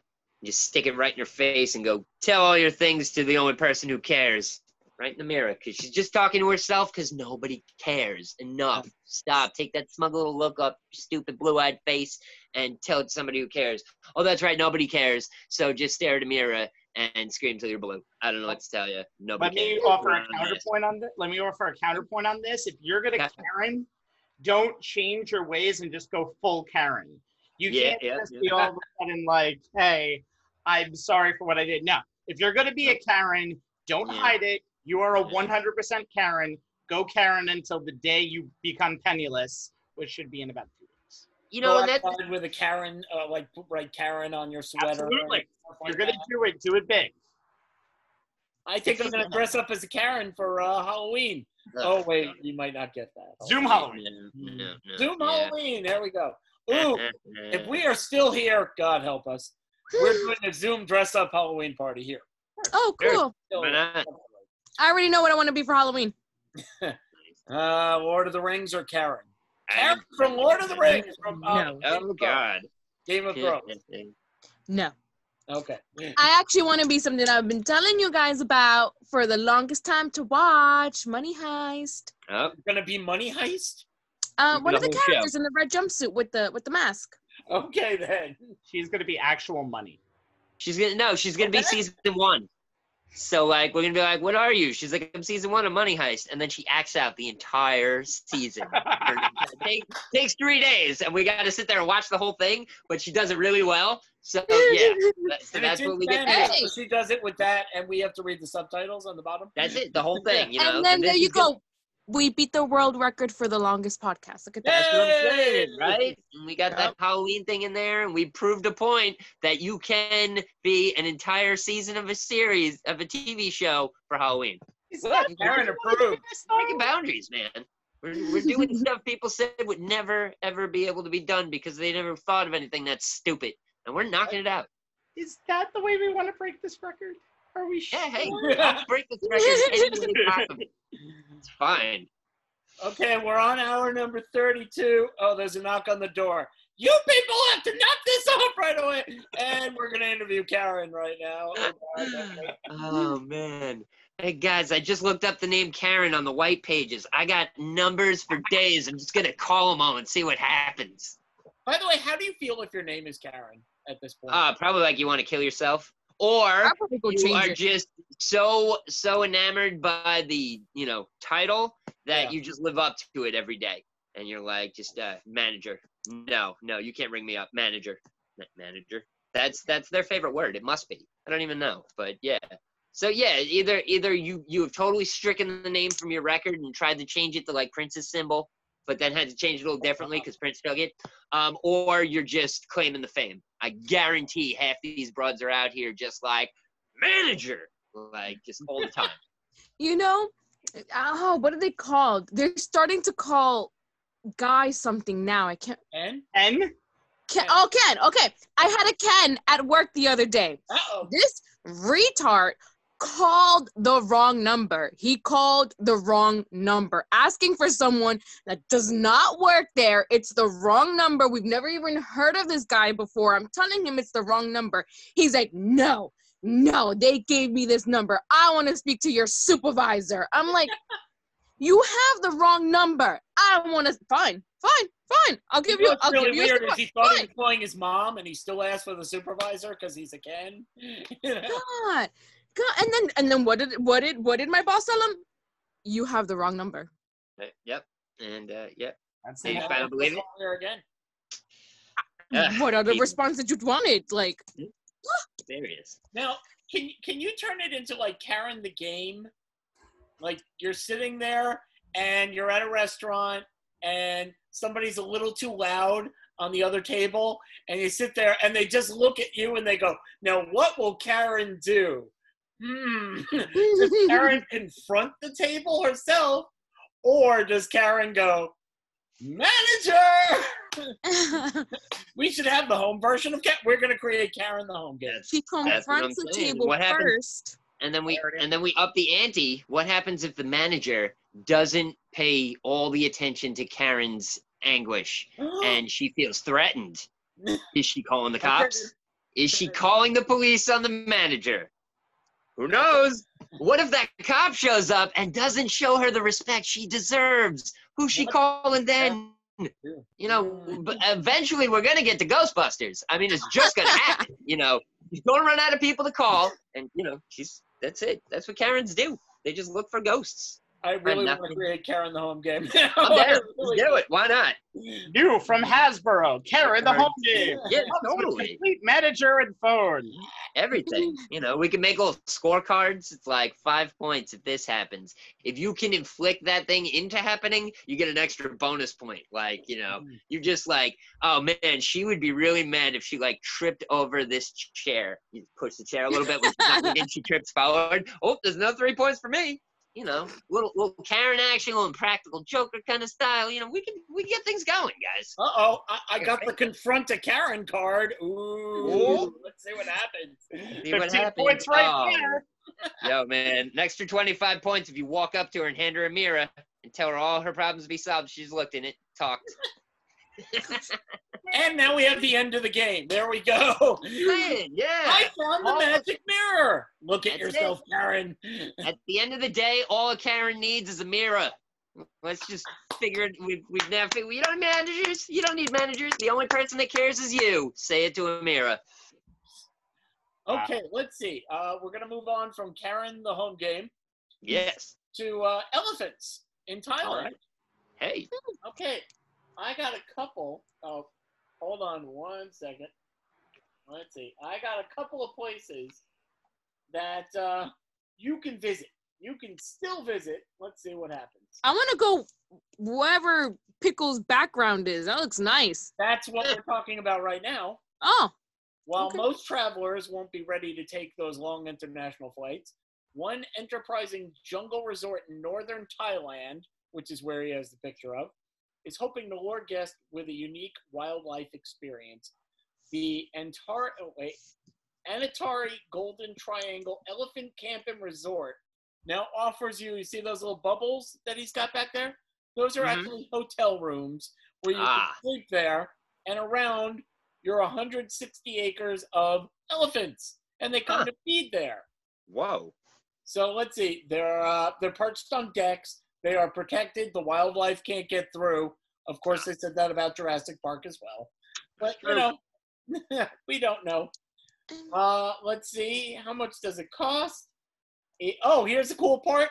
Just stick it right in her face and go, tell all your things to the only person who cares. Right in the mirror. Because she's just talking to herself because nobody cares. Enough. Stop. Take that smug little look up, stupid blue eyed face, and tell it to somebody who cares. Oh, that's right. Nobody cares. So just stare at a mirror and scream till you're blue. I don't know what to tell you. Nobody Let me cares. offer a Run on this. counterpoint on this. Let me offer a counterpoint on this. If you're gonna Karen, don't change your ways and just go full Karen. You Yeah, can't yeah, just yeah. be all of a sudden like, "Hey, I'm sorry for what I did." No, if you're gonna be a Karen, don't hide it. You are a 100% Karen. Go Karen until the day you become penniless, which should be in about two weeks. You know, and that's with a Karen, uh, like write Karen on your sweater. Absolutely. like you're gonna that. do it, do it big. I think I'm gonna dress up as a Karen for uh, Halloween. Oh wait, you might not get that. Zoom No, Halloween. no, no, Zoom yeah. Halloween. There we go. Ooh, if we are still here, God help us. We're doing a Zoom dress up Halloween party here. Oh, Sure. cool. Still- Why not? I already know what I want to be for Halloween. Uh, Lord of the Rings or Karen? Karen from Lord of the Rings. From uh, No. Oh. God. Game of Thrones. No. Okay. I actually want to be something I've been telling you guys about for the longest time to watch Money Heist. Oh, Gonna be Money Heist. Uh, The one of the whole show. characters in the red jumpsuit with the with the mask. Okay then. She's gonna be actual money. she's gonna no, she's gonna be season one. So like we're gonna be like, what are you? She's like, I'm season one of Money Heist, and then she acts out the entire season. Take, takes three days, and we got to sit there and watch the whole thing. But she does it really well. So yeah, so that's what we get. Spanish, paid. so she does it with that, and we have to read the subtitles on the bottom. That's it, the whole thing. You know. and then there you she's go. We beat the world record for the longest podcast. Look at that. That's what I'm saying, right? And we got Yep. that Halloween thing in there, and we proved a point that you can be an entire season of a series of a TV show for Halloween. Look, Karen approved. Breaking boundaries, man. We're, we're doing stuff people said would never ever be able to be done because they never thought of anything that's stupid, and we're knocking it out. Is that the way we want to break this record? Are we Yeah, hey, sure? I'll break this record any way possible. It's fine. Okay, we're on hour number 32. Oh, there's a knock on the door. You people have to knock this off right away. And we're going to interview Karen right now. Oh, Oh man. Hey guys, I just looked up the name Karen on the white pages. I got numbers for days. I'm just gonna call them all and see what happens. By the way, how do you feel if your name is Karen at this point? Uh, probably like you want to kill yourself, or I'll probably go you are it. just so so enamored by the you know title that Yeah. you just live up to it every day, and you're like just uh, manager. No, no, you can't ring me up, manager, Ma- manager. That's that's their favorite word. It must be. I don't even know, but yeah. So yeah, either either you you have totally stricken the name from your record and tried to change it to like Prince's symbol, but then had to change it a little differently because Prince took it, um, or you're just claiming the fame. I guarantee half these broads are out here just like manager, like just all the time. You know, oh, what are they called? They're starting to call guys something now. I can't. And? N? Ken, oh, Ken. Okay, I had a Ken at work the other day. Uh-oh. This retard called the wrong number. He called the wrong number, asking for someone that does not work there. It's the wrong number. We've never even heard of this guy before. I'm telling him it's the wrong number. He's like, no, no, they gave me this number. I want to speak to your supervisor. I'm like, you have the wrong number. I want to, fine, fine, fine. I'll give you, I'll really give you a weird is he thought he Fine. was calling his mom, and he still asked for the supervisor because he's a Ken. You know? God, God, and then and then what did what did what did my boss tell him? You have the wrong number. Uh, Yep. And uh, yep. That's Hey, the you finally believe it? There again. Ugh, what other he- response that you wanted? Like, There he is. Now, can can you turn it into like Karen the game? Like you're sitting there and you're at a restaurant and somebody's a little too loud on the other table and you sit there and they just look at you and they go, "Now what will Karen do?" Hmm. does Karen confront the table herself or does Karen go, "Manager, we should have the home version of Karen. We're going to create Karen the home game." That's, she That's what confronts the table What happens- first. and then we and then we up the ante. What happens if the manager doesn't pay all the attention to Karen's anguish and she feels threatened? Is she calling the cops? Is she calling the police on the manager? Who knows? What if that cop shows up and doesn't show her the respect she deserves? Who's she What? calling then? You know, but eventually we're gonna get to Ghostbusters. I mean, it's just gonna happen. You know, she's gonna run out of people to call, and you know, she's that's it. That's what Karens do. They just look for ghosts. I really want to create Karen the home game. I'm down. Let's do it. Why not? New from Hasbro, Karen the home game. Yeah, totally. Complete manager and phone. Everything. You know, we can make little scorecards. It's like five points if this happens. If you can inflict that thing into happening, you get an extra bonus point. Like, you know, mm. you're just like, oh man, she would be really mad if she like tripped over this chair. You push the chair a little bit, when she's not she trips forward. Oh, there's another three points for me. You know, little little Karen action, little practical Joker kind of style. You know, we can we can get things going, guys. Uh oh, I, I got the confront a Karen card. Ooh, Ooh. let's see what happens. See what 15 happens. points right Oh. there. Yo, man, an extra 25 points if you walk up to her and hand her a mirror and tell her all her problems to be solved. She's looked in it, talked. And now we have the end of the game. There we go. Man, yeah. I found the Oh. magic mirror. Look at yourself, Karen. At the end of the day, all Karen needs is a mirror. Let's just figure it. We've, we've never figured. You don't need managers. You don't need managers. The only person that cares is you. Say it to a mirror. Okay, let's see. Uh, we're gonna move on from Karen the home game Yes. to uh, elephants in Thailand. All right. Hey. Okay, I got a couple. Oh, hold on one second. Let's see. I got a couple of places that uh, you can visit. You can still visit. Let's see what happens. I want to go wherever Pickle's background is. That looks nice. That's what we're talking about right now. Oh, While Okay. most travelers won't be ready to take those long international flights, one enterprising jungle resort in northern Thailand, which is where he has the picture of, is hoping to lure guests with a unique wildlife experience. The Antar oh, wait, Anatari Golden Triangle Elephant Camp and Resort now offers you, you see those little bubbles that he's got back there? Those are Mhm. actually hotel rooms where you Ah. can sleep there and around your 160 acres of elephants, and they come Huh. to feed there. Whoa. So let's see. They're uh, they're perched on decks. They are protected. The wildlife can't get through. Of course, they said that about Jurassic Park as well. But you know, we don't know. Uh, let's see. How much does it cost? Eh, oh, here's the cool part.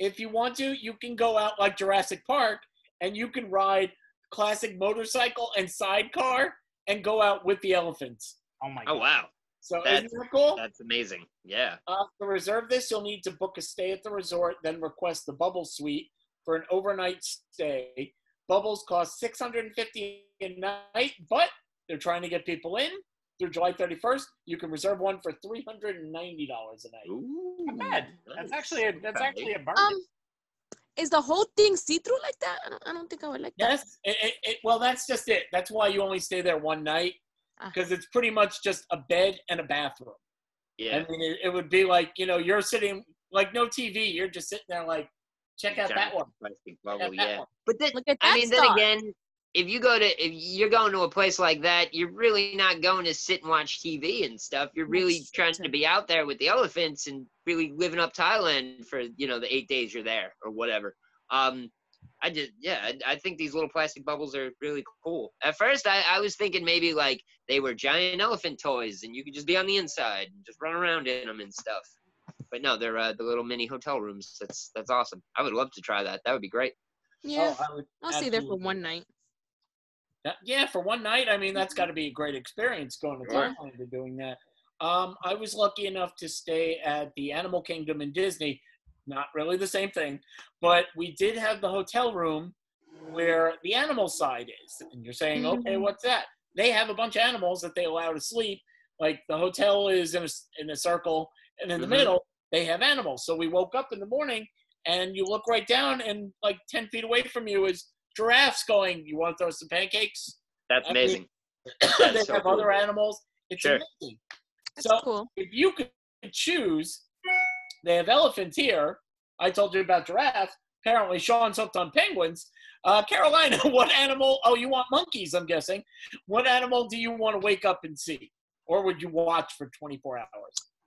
If you want to, you can go out like Jurassic Park, and you can ride classic motorcycle and sidecar, and go out with the elephants. Oh my Oh wow. So That's- isn't that cool? That's amazing. Yeah. Uh, to reserve this, you'll need to book a stay at the resort, then request the Bubble Suite for an overnight stay. Bubbles cost 650 a night, but they're trying to get people in through July 31st. You can reserve one for $390 a night. Ooh. Not bad. That's actually a, that's Okay. actually a bargain. um, is the whole thing see through like that? I don't, I don't think I would like that. Yes, it, it, it, well, that's just it. That's why you only stay there one night. Because it's pretty much just a bed and a bathroom. Yeah. I mean, it, it would be like you know you're sitting like no TV. You're just sitting there like check out that one. plastic Check out bubble, that yeah. one. But then, Look at that I mean, then again, if you go to if you're going to a place like that, you're really not going to sit and watch TV and stuff. You're really That's trying true. to be out there with the elephants and really living up Thailand for you know the eight days you're there or whatever. Um, I just yeah, I, I think these little plastic bubbles are really cool. At first, I, I was thinking maybe like they were giant elephant toys and you could just be on the inside and just run around in them and stuff. But no, they're uh, the little mini hotel rooms. That's that's awesome. I would love to try that. That would be great. Yeah, Oh, I would I'll stay there for one night. Yeah, Yeah, for one night. I mean, that's got to be a great experience going to Sure. Thailand and doing that. Um, I was lucky enough to stay at the Animal Kingdom in Disney. Not really the same thing, but we did have the hotel room where the animal side is. And you're saying, okay, Mm. what's that? They have a bunch of animals that they allow to sleep. Like the hotel is in a, s- in a circle, and in the Mhm. middle, they have animals. So we woke up in the morning, and you look right down, and like 10 feet away from you is giraffes going, You want to throw some pancakes? That's I mean, amazing. they so have cool. other animals. It's Sure. amazing. That's So cool. if you could choose, they have elephants here. I told you about giraffes. Apparently, Sean's hooked on penguins. Uh, Carolina, what animal? Oh, you want monkeys? I'm guessing. What animal do you want to wake up and see, or would you watch for 24 hours?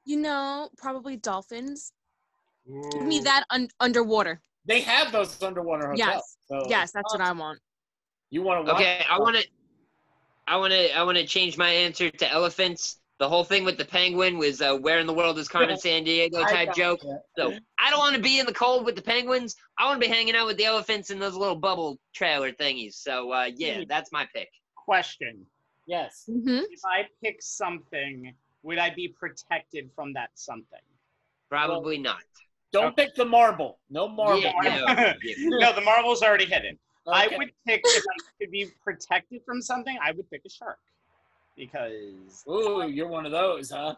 You know, probably dolphins. Give me that un- underwater. They have those underwater hotels. Yes. So Yes, that's what I want. You want to watch? Okay, I want to, I want to, I want to change my answer to elephants. The whole thing with the penguin was uh, where in the world is Carmen Sandiego type joke. that. So I don't want to be in the cold with the penguins. I want to be hanging out with the elephants in those little bubble trailer thingies. So uh, yeah, that's my pick. Question: Yes. hmm If I pick something, would I be protected from that something? Probably not. Don't pick the marble. No marble. Yeah, no, no, the marble's already hidden. I would pick if I could be protected from something. I would pick a shark because Ooh, you're one of those, huh?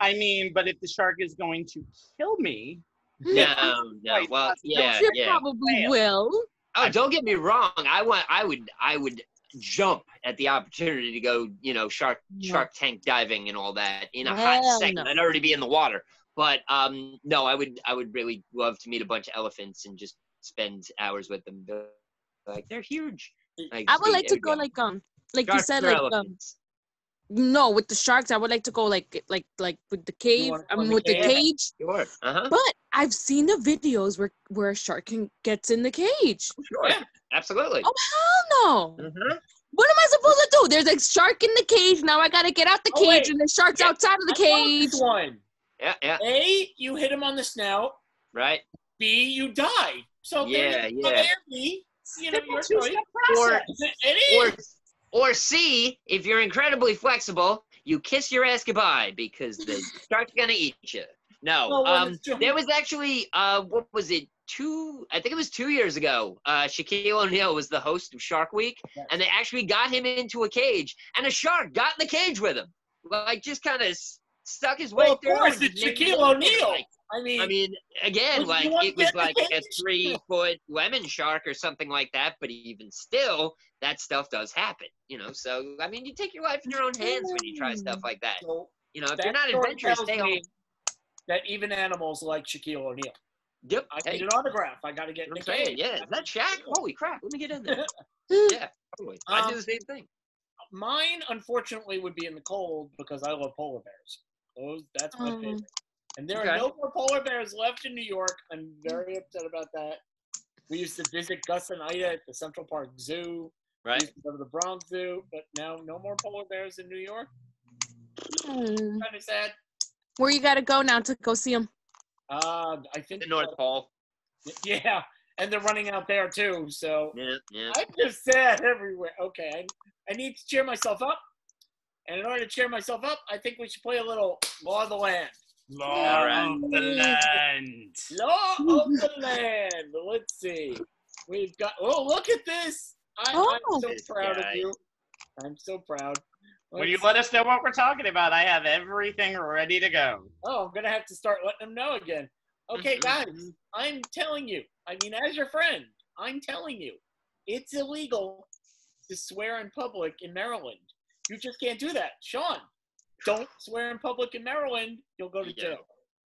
I mean, but if the shark is going to kill me, No, no. Well, yeah, you yeah. probably Whale. will. Oh, don't get me wrong. I want. I would. I would jump at the opportunity to go. You know, shark No. shark tank diving and all that in a Hell hot second. no. I'd already be in the water. But um, no, I would. I would really love to meet a bunch of elephants and just spend hours with them. Like they're huge. Like, I would like to go we like um like you said like um no with the sharks I would like to go like like like with the cave I go mean the with the cage Sure. Uh huh. but I've seen the videos where where a shark can gets in the cage Sure. Yeah. Absolutely. oh hell no Mhm. what am I supposed to do there's a shark in the cage now I gotta get out the Oh, cage wait. and the shark's Yeah. outside of the I cage one. Yeah. Yeah. A, you hit him on the snout. Right. B, you die. So Yeah, yeah. A B, you know, Simple your choice. process. It- it Or is. Or C, if you're incredibly flexible, you kiss your ass goodbye because the shark's gonna eat you. No. Um, there was actually uh, what was it? Two, I think it was two years ago. Uh, Shaquille O'Neal was the host of Shark Week, and they actually got him into a cage, and a shark got in the cage with him, like just kind of stuck his way Well, of through. course, it's Shaquille O'Neal. like- I mean, I mean, again, like it was get in the like a three foot lemon shark or something like that, but even still, that stuff does happen, you know. So I mean, you take your life in your own hands when you try stuff like that. so You know, if that you're not adventurous, stay home. that even animals like Shaquille O'Neal. Yep. I Hey, need an autograph. I got to get in I'm the saying, yeah, is that Shaq? Holy crap! Let me get in there. Mm. yeah, totally. I do Um, the same thing. Mine, unfortunately, would be in the cold because I love polar bears. Those, that's my Oh. favorite. And there Okay. are no more polar bears left in New York. I'm very upset about that. We used to visit Gus and Ida at the Central Park Zoo. We Right. used to go to the Bronx Zoo, but now no more polar bears in New York. Mm. Kind of sad. where you gotta go now to go see them Uh, I think The North Pole. Yeah, and they're running out there too. So Yeah, yeah. I'm just sad everywhere. Okay, I, I need to cheer myself up. And in order to cheer myself up, I think we should play a little Law of the Land. Law right. of the land. Law of the Land. Let's see. We've got. Oh, look at this! I, Oh. I'm so proud guy. of you. I'm so proud. When you Let's- let us know what we're talking about, I have everything ready to go. oh, I'm gonna have to start letting them know again. Okay, Mhm, guys. I'm telling you. I mean, as your friend, I'm telling you, it's illegal to swear in public in Maryland. You just can't do that, Sean. Don't swear in public in Maryland, you'll go to Yeah. jail.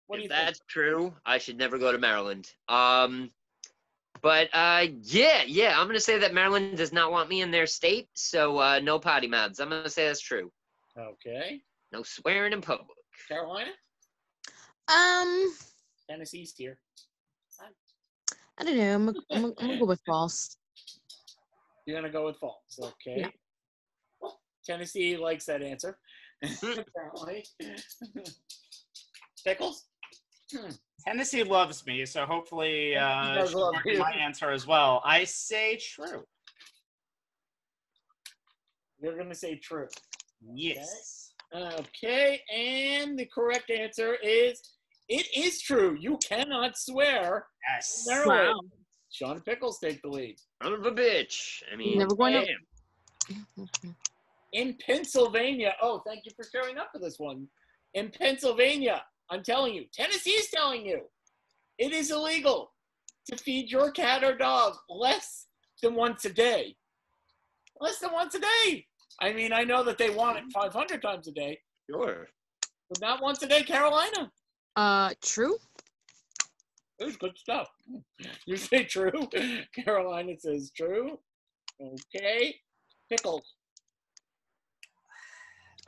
What do if you think? that's true, I should never go to Maryland. Um, but uh, yeah, yeah, I'm gonna say that Maryland does not want me in their state, so uh, no potty mouths. I'm gonna say that's true. Okay. No swearing in public. Carolina? Um, Tennessee's here. I don't know. I'm gonna, I'm gonna, I'm gonna go with false. You're gonna go with false. Okay. Yeah. Tennessee likes that answer. Apparently. Pickles? Tennessee loves me, so hopefully uh, love my answer as well. I say true. You're gonna say true. Yes. Okay, and the correct answer is it is true. You cannot swear. Yes. There- Wow. Sean Pickles take the lead. Son of a bitch. I mean, Never going to- damn. In Pennsylvania, oh, thank you for showing up for this one. In Pennsylvania, I'm telling you, Tennessee's telling you, it is illegal to feed your cat or dog less than once a day. Less than once a day. I mean, I know that they want it 500 times a day, Sure. but not once a day, Carolina. Uh, true. It was good stuff. You say true. Carolina says true. Okay. Pickles.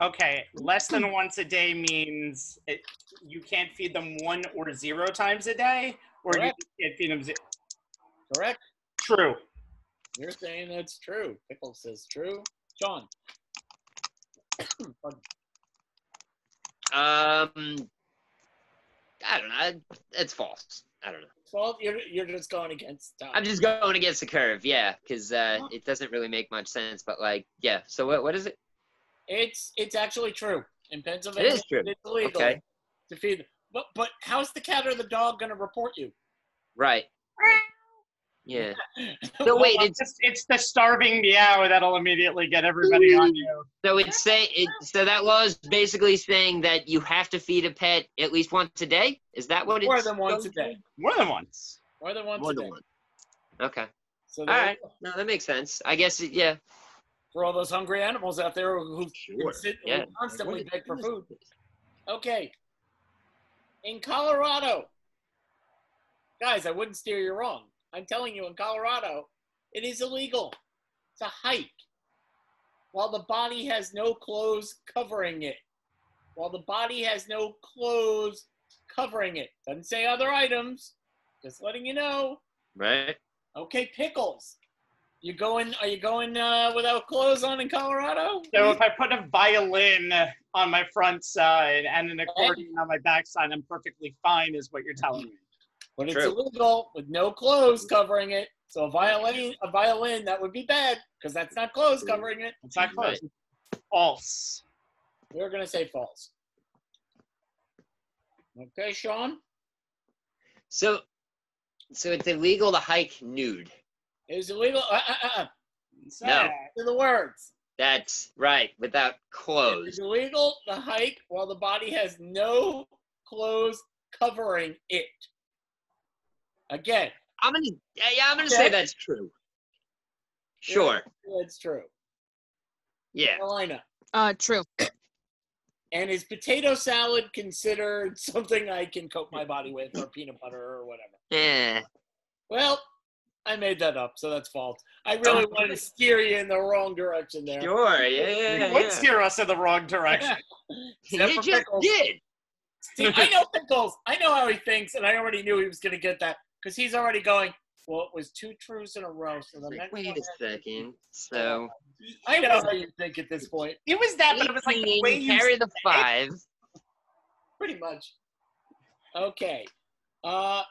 Okay, less than once a day means it, you can't feed them one or zero times a day, or Correct. you can't feed them. Ze- Correct? True. You're saying that's true. Pickles says true. Sean. Um, I don't know. It's false. I don't know. well, you're, you're just going against time. I'm just going against the curve, yeah, because uh, it doesn't really make much sense. But like, yeah. So what? What is it? It's it's actually true. In Pennsylvania, It is true. it's illegal Okay. to feed. But but how's the cat or the dog going to report you? Right. Yeah. So Well, wait, It's, it's it's the starving meow that'll immediately get everybody on you. so it's say it, so that law is basically saying that you have to feed a pet at least once a day. Is that what it's more than once a day. to? More than once. More than once More a day. than one. Okay. So All there you right. go. No, that makes sense. I guess. Yeah. For all those hungry animals out there who, who Sure. sit, who constantly beg for food. Okay. In Colorado, guys, I wouldn't steer you wrong. I'm telling you, in Colorado, it is illegal to hike while the body has no clothes covering it. While the body has no clothes covering it. Doesn't say other items. Just letting you know. Right. Okay, pickles. You going? Are you going uh, without clothes on in Colorado? So if I put a violin on my front side and an accordion on my back side, I'm perfectly fine, is what you're telling me. But it's True. illegal with no clothes covering it. So a violin, a violin, that would be bad because that's not clothes covering it. It's not close. False. We're gonna say false. Okay, Sean. So, so it's illegal to hike nude. It is illegal. Uh, uh, uh, uh, No. to the words. That's right. Without It clothes. is illegal to hike while the body has no clothes covering it. Again, I'm gonna. Yeah, yeah, I'm gonna Okay. say that's true. Sure. that's true. Yeah. Carolina. Uh, true. And is potato salad considered something I can coat my body with, or peanut butter, or whatever? Yeah. Well, I made that up, so that's false. I really wanted to steer you in the wrong direction there. Sure. You Yeah. yeah. would steer us in the wrong direction. You just Pickles. did. See, I know Pickles. I know how he thinks, and I already knew he was going to get that because he's already going. Well, it was two truths in a row, so the next wait a second. So. I know how you think at this point, It was that, but it was like the way you carry the five. pretty much. Okay, uh,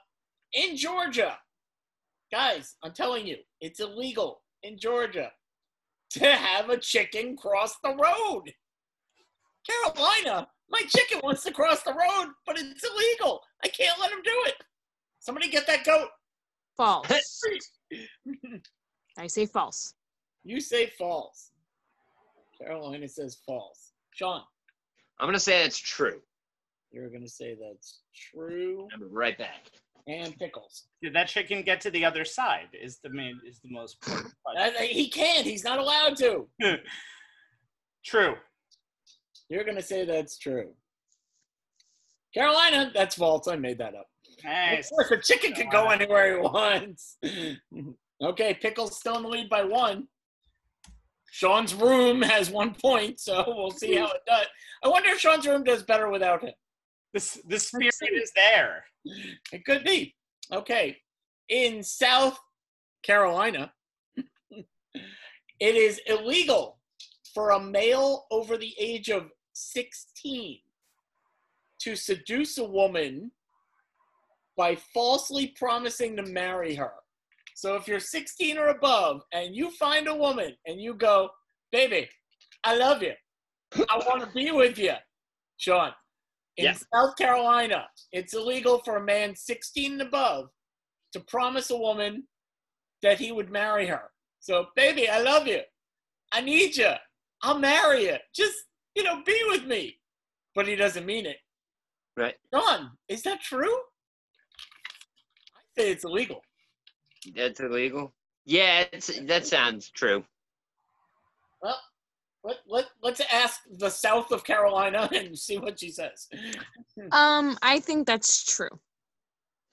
in Georgia, guys, I'm telling you, it's illegal in Georgia to have a chicken cross the road. Carolina, my chicken wants to cross the road, but it's illegal. I can't let him do it. Somebody get that goat. False. I say false. You say false. Carolina says false. Sean, I'm gonna say it's true. you're going to say that's true. I'm right back. And pickles. Did that chicken get to the other side? Is the main is the most important. Uh, he can't. He's not allowed to. True. You're gonna say that's true. Carolina, that's false. I made that up. Nice. Of course, a chicken can go anywhere he wants. okay, Pickle's still in the lead by one. Sean's room has one point, so we'll see how it does. I wonder if Sean's room does better without him. The, the spirit is there. It could be. Okay. In South Carolina, it is illegal for a male over the age of 16 to seduce a woman by falsely promising to marry her. So if you're 16 or above and you find a woman and you go, baby, I love you. I want to be with you. Sean, in Yeah. South Carolina, it's illegal for a man 16 and above to promise a woman that he would marry her. So, baby, I love you. I need you. I'll marry you. Just, you know, be with me. But he doesn't mean it. Right. Sean, is that true? I say it's illegal. That's illegal. Yeah, it's, that sounds true. Well, let, let, let's ask the south of Carolina and see what she says. Um, I think that's true.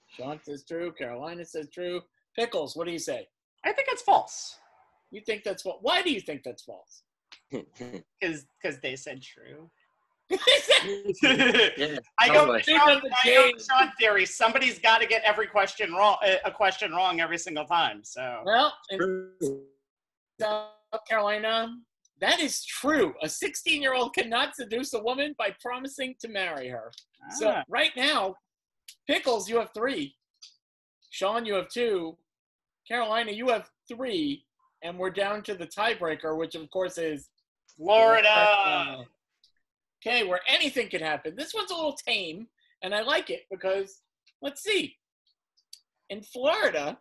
Sean says true. Carolina says true. Pickles, what do you say? I think it's false. You think that's false? Why do you think that's false? Because because they said true. yeah, I go, Totally. Sean, I go with Sean theory. Somebody's got to get every question wrong, uh, a question wrong every single time. So well, South Carolina, that is true. A 16 year old cannot seduce a woman by promising to marry her. So Ah, right now, Pickles, you have three. Sean, you have two. Carolina, you have three. And we're down to the tiebreaker, which of course is Florida. Okay, where anything could happen. This one's a little tame, and I like it because let's see. In Florida,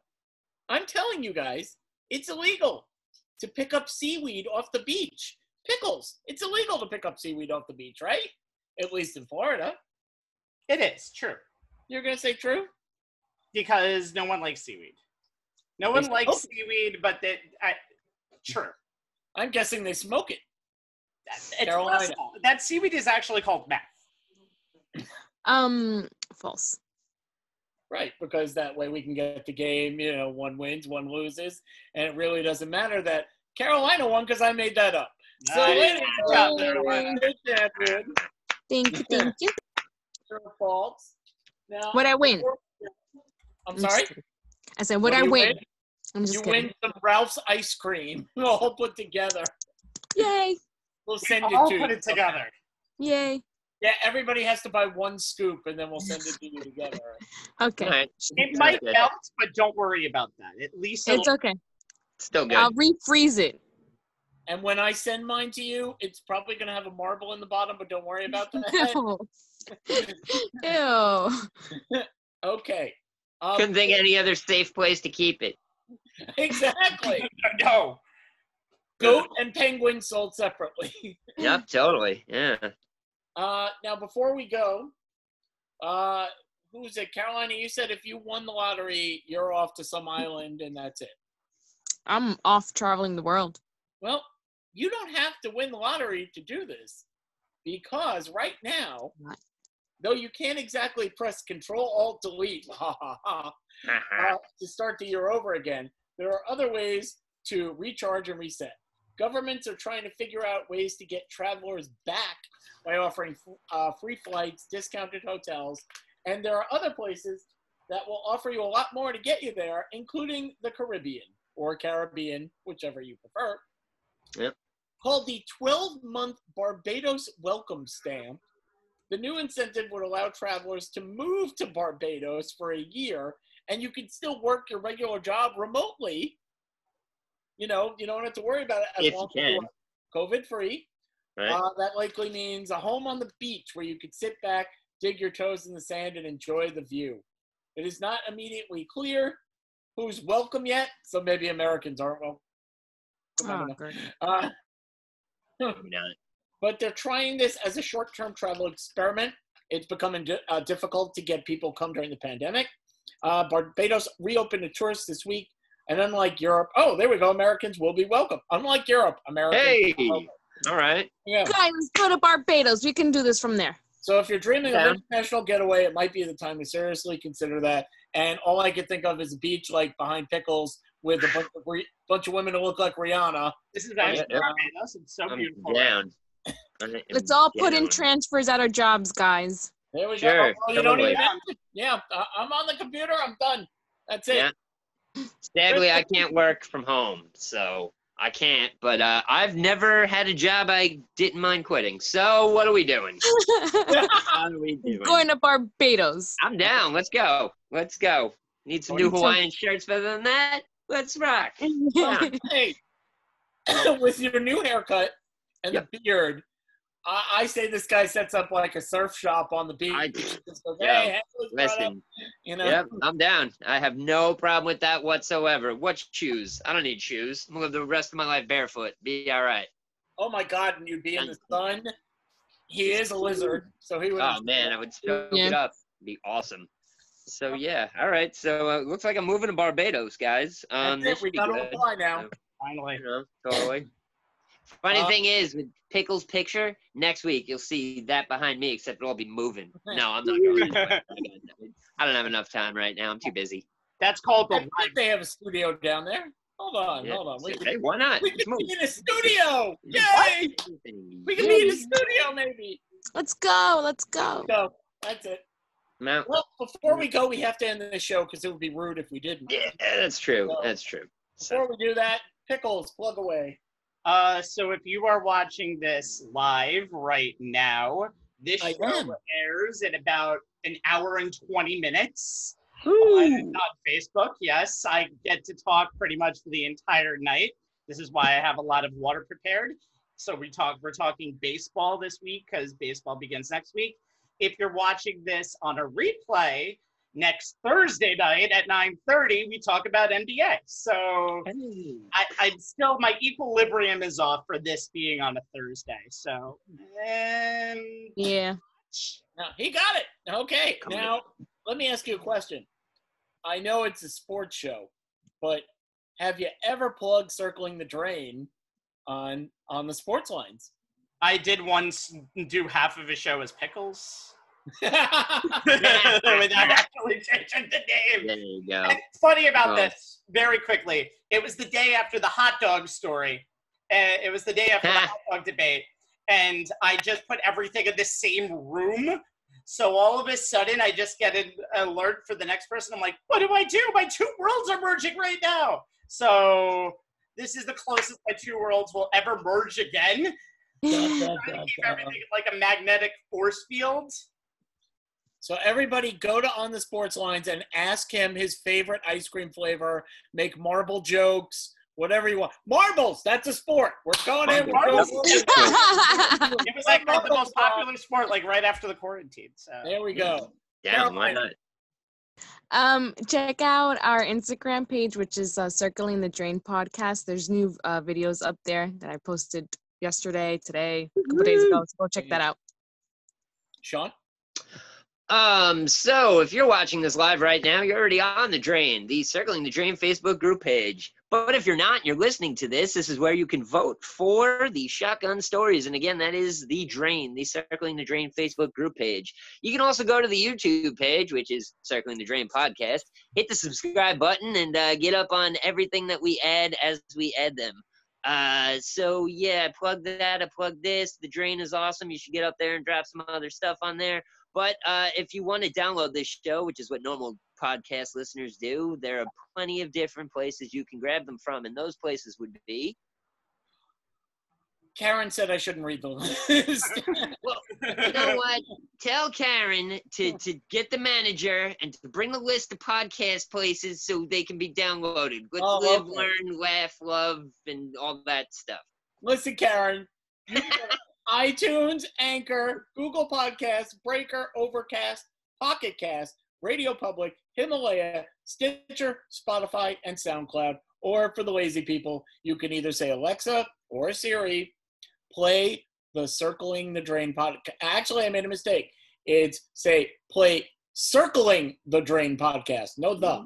I'm telling you guys, it's illegal to pick up seaweed off the beach. Pickles, it's illegal to pick up seaweed off the beach, right? At least in Florida. It is true You're gonna say true? because no one likes seaweed. No one They likes smoke seaweed, but that I, true. I'm guessing they smoke it. It's That seaweed is actually called meth. Um, false. Right, because that way we can get the game, you know, one wins, one loses, and it really doesn't matter that Carolina won because I made that up. So, Nice. ladies Good job, Carolina. and Thank you, thank you. true or false. Now, What I win? I'm I'm sorry. I said, what What I win? win? I'm just You kidding. win some Ralph's ice cream, We'll all put together. Yay! We'll send We it all to put you. it together. Yay! Yeah, everybody has to buy one scoop, and then we'll send it to you together. Okay, All right. It might good. melt, but don't worry about that. At least it's okay. Still good. I'll refreeze it. And when I send mine to you, it's probably gonna have a marble in the bottom, but don't worry about that. Ew. Ew. okay. Um, Couldn't think of any other safe place to keep it. exactly. no. Goat and penguin sold separately. Yep, totally. Yeah. Uh, now, before we go, uh, who's it? Carolina, you said if you won the lottery, you're off to some island and that's it. I'm off traveling the world. Well, you don't have to win the lottery to do this because right now, though you can't exactly press Control Alt Delete ha, ha, ha, uh, to start the year over again, there are other ways to recharge and reset. Governments are trying to figure out ways to get travelers back by offering uh, free flights, discounted hotels, and there are other places that will offer you a lot more to get you there, including the Caribbean or Caribbean, whichever you prefer. Yep. Called the 12 month Barbados Welcome Stamp. The new incentive would allow travelers to move to Barbados for a year and you can still work your regular job remotely. You know, you don't have to worry about it as If long as you are COVID free. Right. Uh, that likely means a home on the beach where you could sit back, dig your toes in the sand, and enjoy the view. It is not immediately clear who's welcome yet, so maybe Americans aren't welcome. Oh, know. Uh, Maybe not. but they're trying this as a short-term travel experiment. It's becoming di- uh, difficult to get people come during the pandemic. Uh, Barbados reopened to tourists this week, and unlike Europe, oh, there we go, Americans will be welcome. Unlike Europe, Americans Hey! are welcome. All right. Yeah. Guys, let's go to Barbados. We can do this from there. So if you're dreaming Yeah. of international getaway, it might be the time to seriously consider that. And all I could think of is a beach like behind Pickles with a bunch of, re- bunch of women who look like Rihanna. This is actually Yeah. Barbados. It's so I'm beautiful. down. Let's all put in transfers at our jobs, guys. There we Sure, go. Oh, you don't even. have to- Yeah, I- I'm on the computer. I'm done. That's it. Yeah. Sadly, I can't work from home, so I can't. But uh, I've never had a job I didn't mind quitting. So what are we doing? What are we doing? Going to Barbados. I'm down. Let's go. Let's go. Need some new Hawaiian shirts better than that? Let's rock. Yeah. Hey, with your new haircut and the beard, I, I say this guy sets up like a surf shop on the beach. I- Just goes, yeah, hey, hey, what's brought up?" Listen, you know. yep, I'm down. I have no problem with that whatsoever. What shoes? I don't need shoes. I'm gonna live the rest of my life barefoot. Be all right. Oh my God, and you'd be in the sun. He is a lizard, so he would. Oh man, I would soak Yeah. it up. Be awesome. So yeah, all right. So uh, looks like I'm moving to Barbados, guys. Um, That's it. We got to good. apply now. Finally. You know, totally. Funny Uh, thing is, with Pickle's picture, next week you'll see that behind me, except it'll all be moving. No, I'm not going. I don't have enough time right now. I'm too busy. That's called the I think they have a studio down there. Hold on, Yeah. hold on. We, Hey, why not? we can be in a studio. Yay! We can be in a studio, maybe. Let's go. Let's go. So that's it. Now, Well, before we go, we have to end the show because it would be rude if we didn't. yeah, that's true. So- That's true. So, Before we do that, pickles, plug away. Uh, so if you are watching this live right now, this I show am. airs in about an hour and 20 minutes on Facebook. Yes, I get to talk pretty much for the entire night. This is why I have a lot of water prepared. So we talk. We're talking baseball this week because baseball begins next week. If you're watching this on a replay next Thursday night at 9:30, we talk about NBA. So I, I still my equilibrium is off for this being on a Thursday. So, and Yeah. Now, he got it. Okay. Come now, let me ask you a question. I know it's a sports show, but have you ever plugged circling the drain on on the sports lines? I did once do half of a show as Pickles without actually changing the name. there you go. And it's funny about Oh. this very quickly. It was the day after the hot dog story. Uh, it was the day after the hot dog debate, and I just put everything in the same room. So all of a sudden, I just get an alert for the next person. I'm like, "What do I do? My two worlds are merging right now." So this is the closest my two worlds will ever merge again. Trying to keep everything like a magnetic force field. So everybody go to on the sports lines and ask him his favorite ice cream flavor. Make marble jokes, whatever you want. Marbles, that's a sport. We're going in. Marbles. going It was like the most popular sport, like right after the quarantine. So There we go. Down, why not? Um, check out our Instagram page, which is uh, Circling the Drain podcast. There's new uh, videos up there that I posted yesterday, today, a couple days ago. So go check that out. Sean? Um, so if you're watching this live right now, you're already on the drain, the Circling the Drain Facebook group page. But if you're not, you're listening to this, this is where you can vote for the shotgun stories. And again, that is the drain, the Circling the Drain Facebook group page. You can also go to the YouTube page, which is Circling the Drain Podcast, hit the subscribe button, and uh, get up on everything that we add as we add them. Uh, so yeah, plug that, I plug this. The drain is awesome. You should get up there and drop some other stuff on there. But uh, if you want to download this show, which is what normal podcast listeners do, there are plenty of different places you can grab them from, and those places would be. Karen said I shouldn't read the list. Well, you know what? Tell Karen to, to get the manager and to bring the list of podcast places so they can be downloaded. Let's Oh, live, okay. learn, laugh, love, and all that stuff. Listen, Karen. You go to iTunes, Anchor, Google Podcasts, Breaker, Overcast, Pocket Cast, Radio Public, Himalaya, Stitcher, Spotify, and SoundCloud. Or for the lazy people, you can either say Alexa or Siri, play the Circling the Drain podcast. Actually, I made a mistake. It's say play Circling the Drain podcast. No the.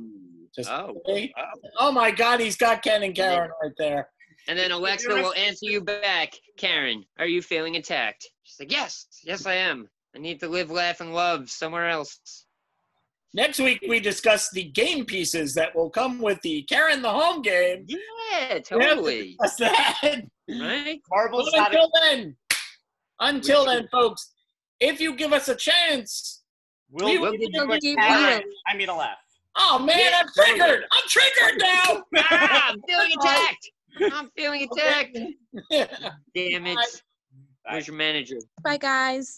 Just Oh, play. oh. Oh my God, he's got Ken and Karen right there. And then Alexa will answer you back, Karen, are you feeling attacked? She's like, yes, yes, I am. I need to live, laugh, and love somewhere else. Next week, we discuss the game pieces that will come with the Karen the Home game. Yeah, totally. That's that. Right? Marvel's But not until then, until then, folks, if you give us a chance, We'll, we we'll give you a you cat. I mean a laugh. oh man, Yeah, I'm triggered. I'm triggered now. ah, I'm feeling attacked. I'm feeling attacked. Damn it. Bye. Where's your manager? Bye, guys.